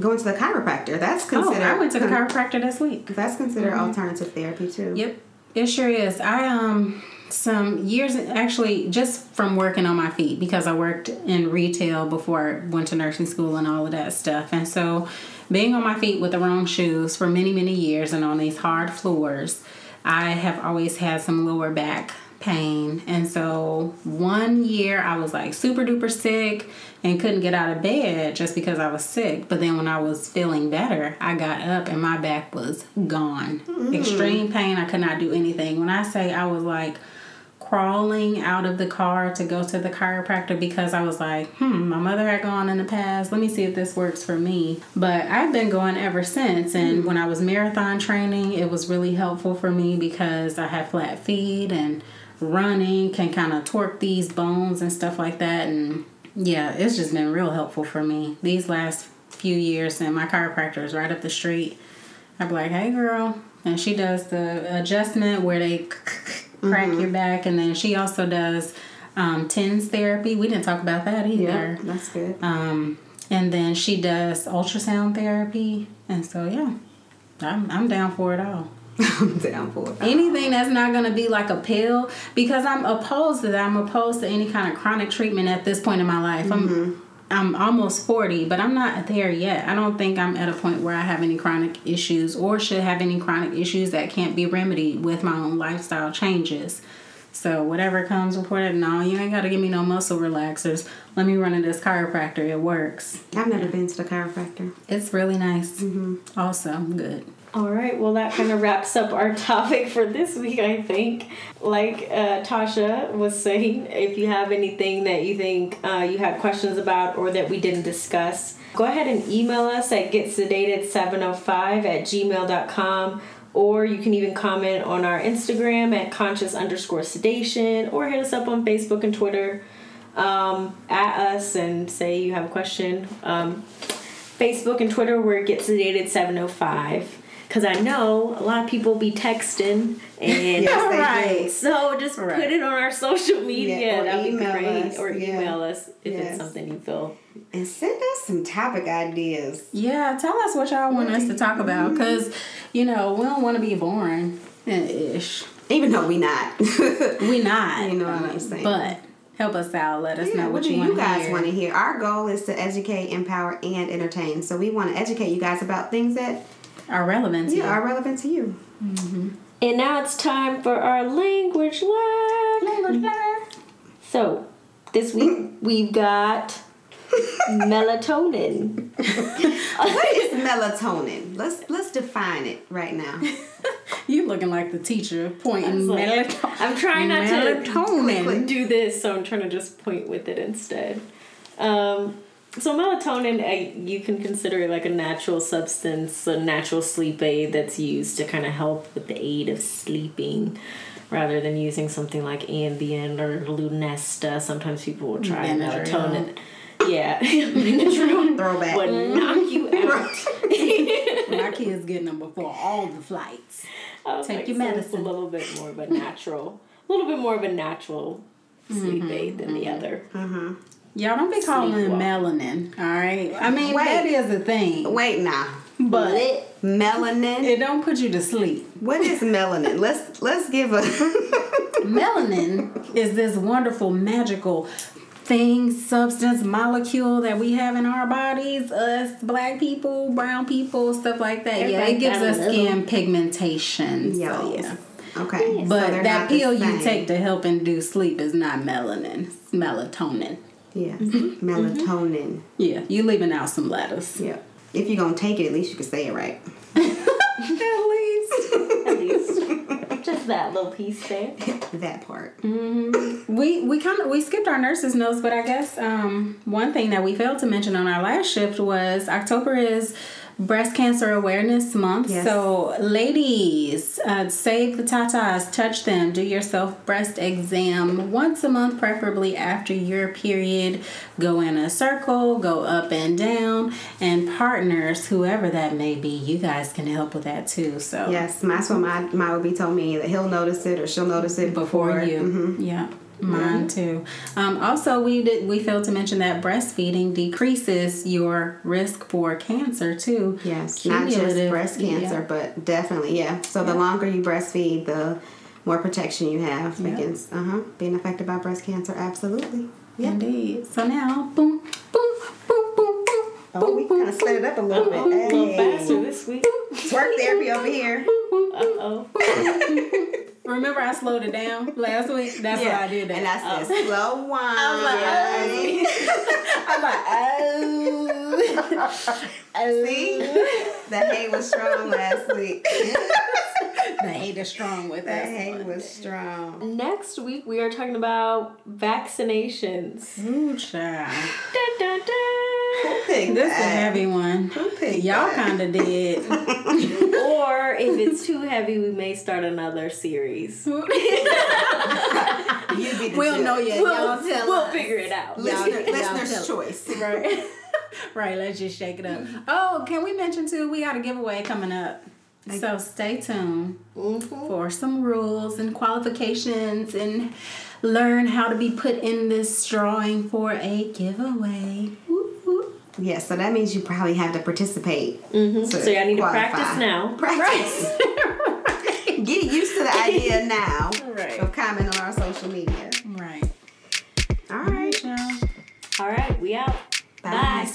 Speaker 3: going to the chiropractor. That's considered. Oh.
Speaker 2: I went to the chiropractor this week.
Speaker 3: That's considered alternative therapy too.
Speaker 2: Yep, it sure is. I um some years actually just from working on my feet because I worked in retail before I went to nursing school and all of that stuff. And so being on my feet with the wrong shoes for many, many years and on these hard floors, I have always had some lower back pain. And so one year I was like super duper sick and couldn't get out of bed just because I was sick. But then when I was feeling better, I got up and my back was gone. Extreme pain. I could not do anything. When I say I was like crawling out of the car to go to the chiropractor because I was like, hmm, my mother had gone in the past. Let me see if this works for me. But I've been going ever since. And when I was marathon training, it was really helpful for me because I have flat feet and running can kind of torque these bones and stuff like that. And yeah, it's just been real helpful for me these last few years. And my chiropractor is right up the street. I'd be like, hey, girl. And she does the adjustment where they crack your back. And then she also does um, TENS therapy. We didn't talk about that either.
Speaker 3: Yeah, that's good.
Speaker 2: Um, and then she does ultrasound therapy. And so, yeah, I'm, I'm down for it all.
Speaker 3: I'm down for it.
Speaker 2: Anything that's not going to be like a pill, because I'm opposed to that. I'm opposed to any kind of chronic treatment at this point in my life. I'm mm-hmm. I'm almost 40, but I'm not there yet. I don't think I'm at a point where I have any chronic issues or should have any chronic issues that can't be remedied with my own lifestyle changes. So whatever comes that, no, you ain't got to give me no muscle relaxers. Let me run to this chiropractor. It works.
Speaker 3: I've never been to the chiropractor.
Speaker 2: It's really nice. Mm-hmm. Also good.
Speaker 1: All right, well, that kind of wraps up our topic for this week, I think. Like uh, Tasha was saying, if you have anything that you think uh, you had questions about or that we didn't discuss, go ahead and email us at getsedated705 at gmail.com or you can even comment on our Instagram at conscious underscore sedation or hit us up on Facebook and Twitter um, at us and say you have a question. Um, Facebook and Twitter, we're Get Sedated 705 because I know a lot of people be texting and
Speaker 3: Yes, they
Speaker 2: Right.
Speaker 3: do.
Speaker 1: so just
Speaker 2: Right.
Speaker 1: put it on our social media.
Speaker 3: Yeah, or
Speaker 1: That'd be
Speaker 3: email
Speaker 1: great.
Speaker 3: us,
Speaker 1: Or
Speaker 3: yeah.
Speaker 1: email us if
Speaker 3: Yes.
Speaker 1: it's something you feel.
Speaker 3: And send us some topic ideas.
Speaker 2: Yeah, tell us what y'all want us to talk about mm-hmm. because, you know, we don't want to be boring ish.
Speaker 3: Even though we not.
Speaker 2: We not.
Speaker 3: You know what I'm saying.
Speaker 2: But help us out. Let us
Speaker 3: Yeah,
Speaker 2: know
Speaker 3: what,
Speaker 2: what, you,
Speaker 3: you
Speaker 2: want
Speaker 3: guys want to hear? Our goal is to educate, empower, and entertain. So we want to educate you guys about things that
Speaker 2: Our relevance.
Speaker 3: yeah,
Speaker 2: here.
Speaker 3: are relevant to you.
Speaker 1: And now it's time for our language lab. Language lab. So this week we've got melatonin.
Speaker 3: What is melatonin? Let's let's define it right now.
Speaker 2: You looking like the teacher pointing
Speaker 1: like-
Speaker 2: melatonin.
Speaker 1: I'm trying not to
Speaker 2: melatonin.
Speaker 1: do this, so I'm trying to just point with it instead. Um, so melatonin, uh, you can consider it like a natural substance, a natural sleep aid that's used to kind of help with the aid of sleeping, rather than using something like Ambien or Lunesta. Sometimes people will try melatonin. Yeah,
Speaker 3: Throwback.
Speaker 1: would knock you out.
Speaker 2: My kids getting them before all the flights.
Speaker 1: Was
Speaker 2: Take
Speaker 1: like,
Speaker 2: your
Speaker 1: so it's
Speaker 2: medicine.
Speaker 1: a little bit more of a natural, a little bit more of a natural sleep
Speaker 2: Mm-hmm,
Speaker 1: aid than the other.
Speaker 2: Y'all don't be calling it melanin, all right? I mean,
Speaker 3: Wait.
Speaker 2: that is a thing,
Speaker 3: Wait now.
Speaker 2: but
Speaker 3: Melanin.
Speaker 2: it don't put you to sleep.
Speaker 3: What is melanin? Let's let's give a
Speaker 2: Melanin is this wonderful, magical thing, substance, molecule that we have in our bodies, us black people, brown people, stuff like that. yeah, it gives us skin pigmentation. So, yeah.
Speaker 3: Okay.
Speaker 2: But
Speaker 3: they're
Speaker 2: that pill you take to help induce sleep is not melanin, it's melatonin.
Speaker 3: Yes.
Speaker 2: Mm-hmm.
Speaker 3: Melatonin.
Speaker 2: Yeah, you're leaving out some letters.
Speaker 3: Yeah. If you're gonna take it, at least you can say it right.
Speaker 2: At least.
Speaker 1: At least, just that little piece there.
Speaker 3: That part.
Speaker 2: We we kind of we skipped our nurses notes, but I guess um, one thing that we failed to mention on our last shift was October is Breast Cancer Awareness Month.
Speaker 3: Yes.
Speaker 2: So, ladies, uh, save the tatas, touch them, do your self breast exam once a month, preferably after your period. Go in a circle, go up and down, and partners, whoever that may be, you guys can help with that too. So
Speaker 3: Yes, that's what my my be told me that he'll notice it or she'll notice it before,
Speaker 2: before you.
Speaker 3: Mhm.
Speaker 2: Yeah. Mine too. Um, also, we did we failed to mention that breastfeeding decreases your risk for cancer too.
Speaker 3: Yes, not just breast cancer,
Speaker 2: yeah.
Speaker 3: but definitely, yeah. So the longer you breastfeed, the more protection you have
Speaker 2: Yeah.
Speaker 3: against uh huh being affected by breast cancer. Absolutely. Yeah.
Speaker 2: Indeed. So now, boom, boom, boom, boom, boom.
Speaker 3: Oh, we kind of sped it up a little bit.
Speaker 1: A little
Speaker 3: Hey.
Speaker 1: faster this week.
Speaker 3: Work therapy over here.
Speaker 1: Uh oh.
Speaker 2: Remember, I slowed it down last week. That's why I did that.
Speaker 3: And I said oh. slow wine.
Speaker 2: I was like, oh, oh.
Speaker 3: See, the hate was strong last week.
Speaker 2: the hate is strong with
Speaker 3: The
Speaker 2: us.
Speaker 3: The hate was strong.
Speaker 1: Next week we are talking about vaccinations.
Speaker 2: Ooh, child.
Speaker 1: Dun, dun, dun.
Speaker 3: Pick
Speaker 2: This is a heavy one.
Speaker 3: Who
Speaker 2: Y'all kind of did.
Speaker 1: Or if it's too heavy, we may start another series.
Speaker 3: You be the
Speaker 2: We don't
Speaker 3: judge.
Speaker 2: know yet.
Speaker 1: We'll,
Speaker 2: Y'all tell
Speaker 1: we'll
Speaker 2: us.
Speaker 1: figure it out.
Speaker 3: Listener,
Speaker 2: Y'all- y'all
Speaker 3: listener's choice.
Speaker 2: Right. right, let's just shake it up. Oh, can we mention too? We got a giveaway coming up. So stay tuned
Speaker 1: Mhm.
Speaker 2: for some rules and qualifications and learn how to be put in this drawing for a giveaway. Whoop, whoop.
Speaker 3: Yeah, so that means you probably have to participate.
Speaker 1: Mhm.
Speaker 3: to
Speaker 1: So y'all need to practice now.
Speaker 3: Practice. Get used to the idea now
Speaker 2: Right.
Speaker 3: of comment on our social media.
Speaker 2: Right.
Speaker 3: All right.
Speaker 2: Y'all.
Speaker 1: All right, we out.
Speaker 3: Bye.
Speaker 1: Bye.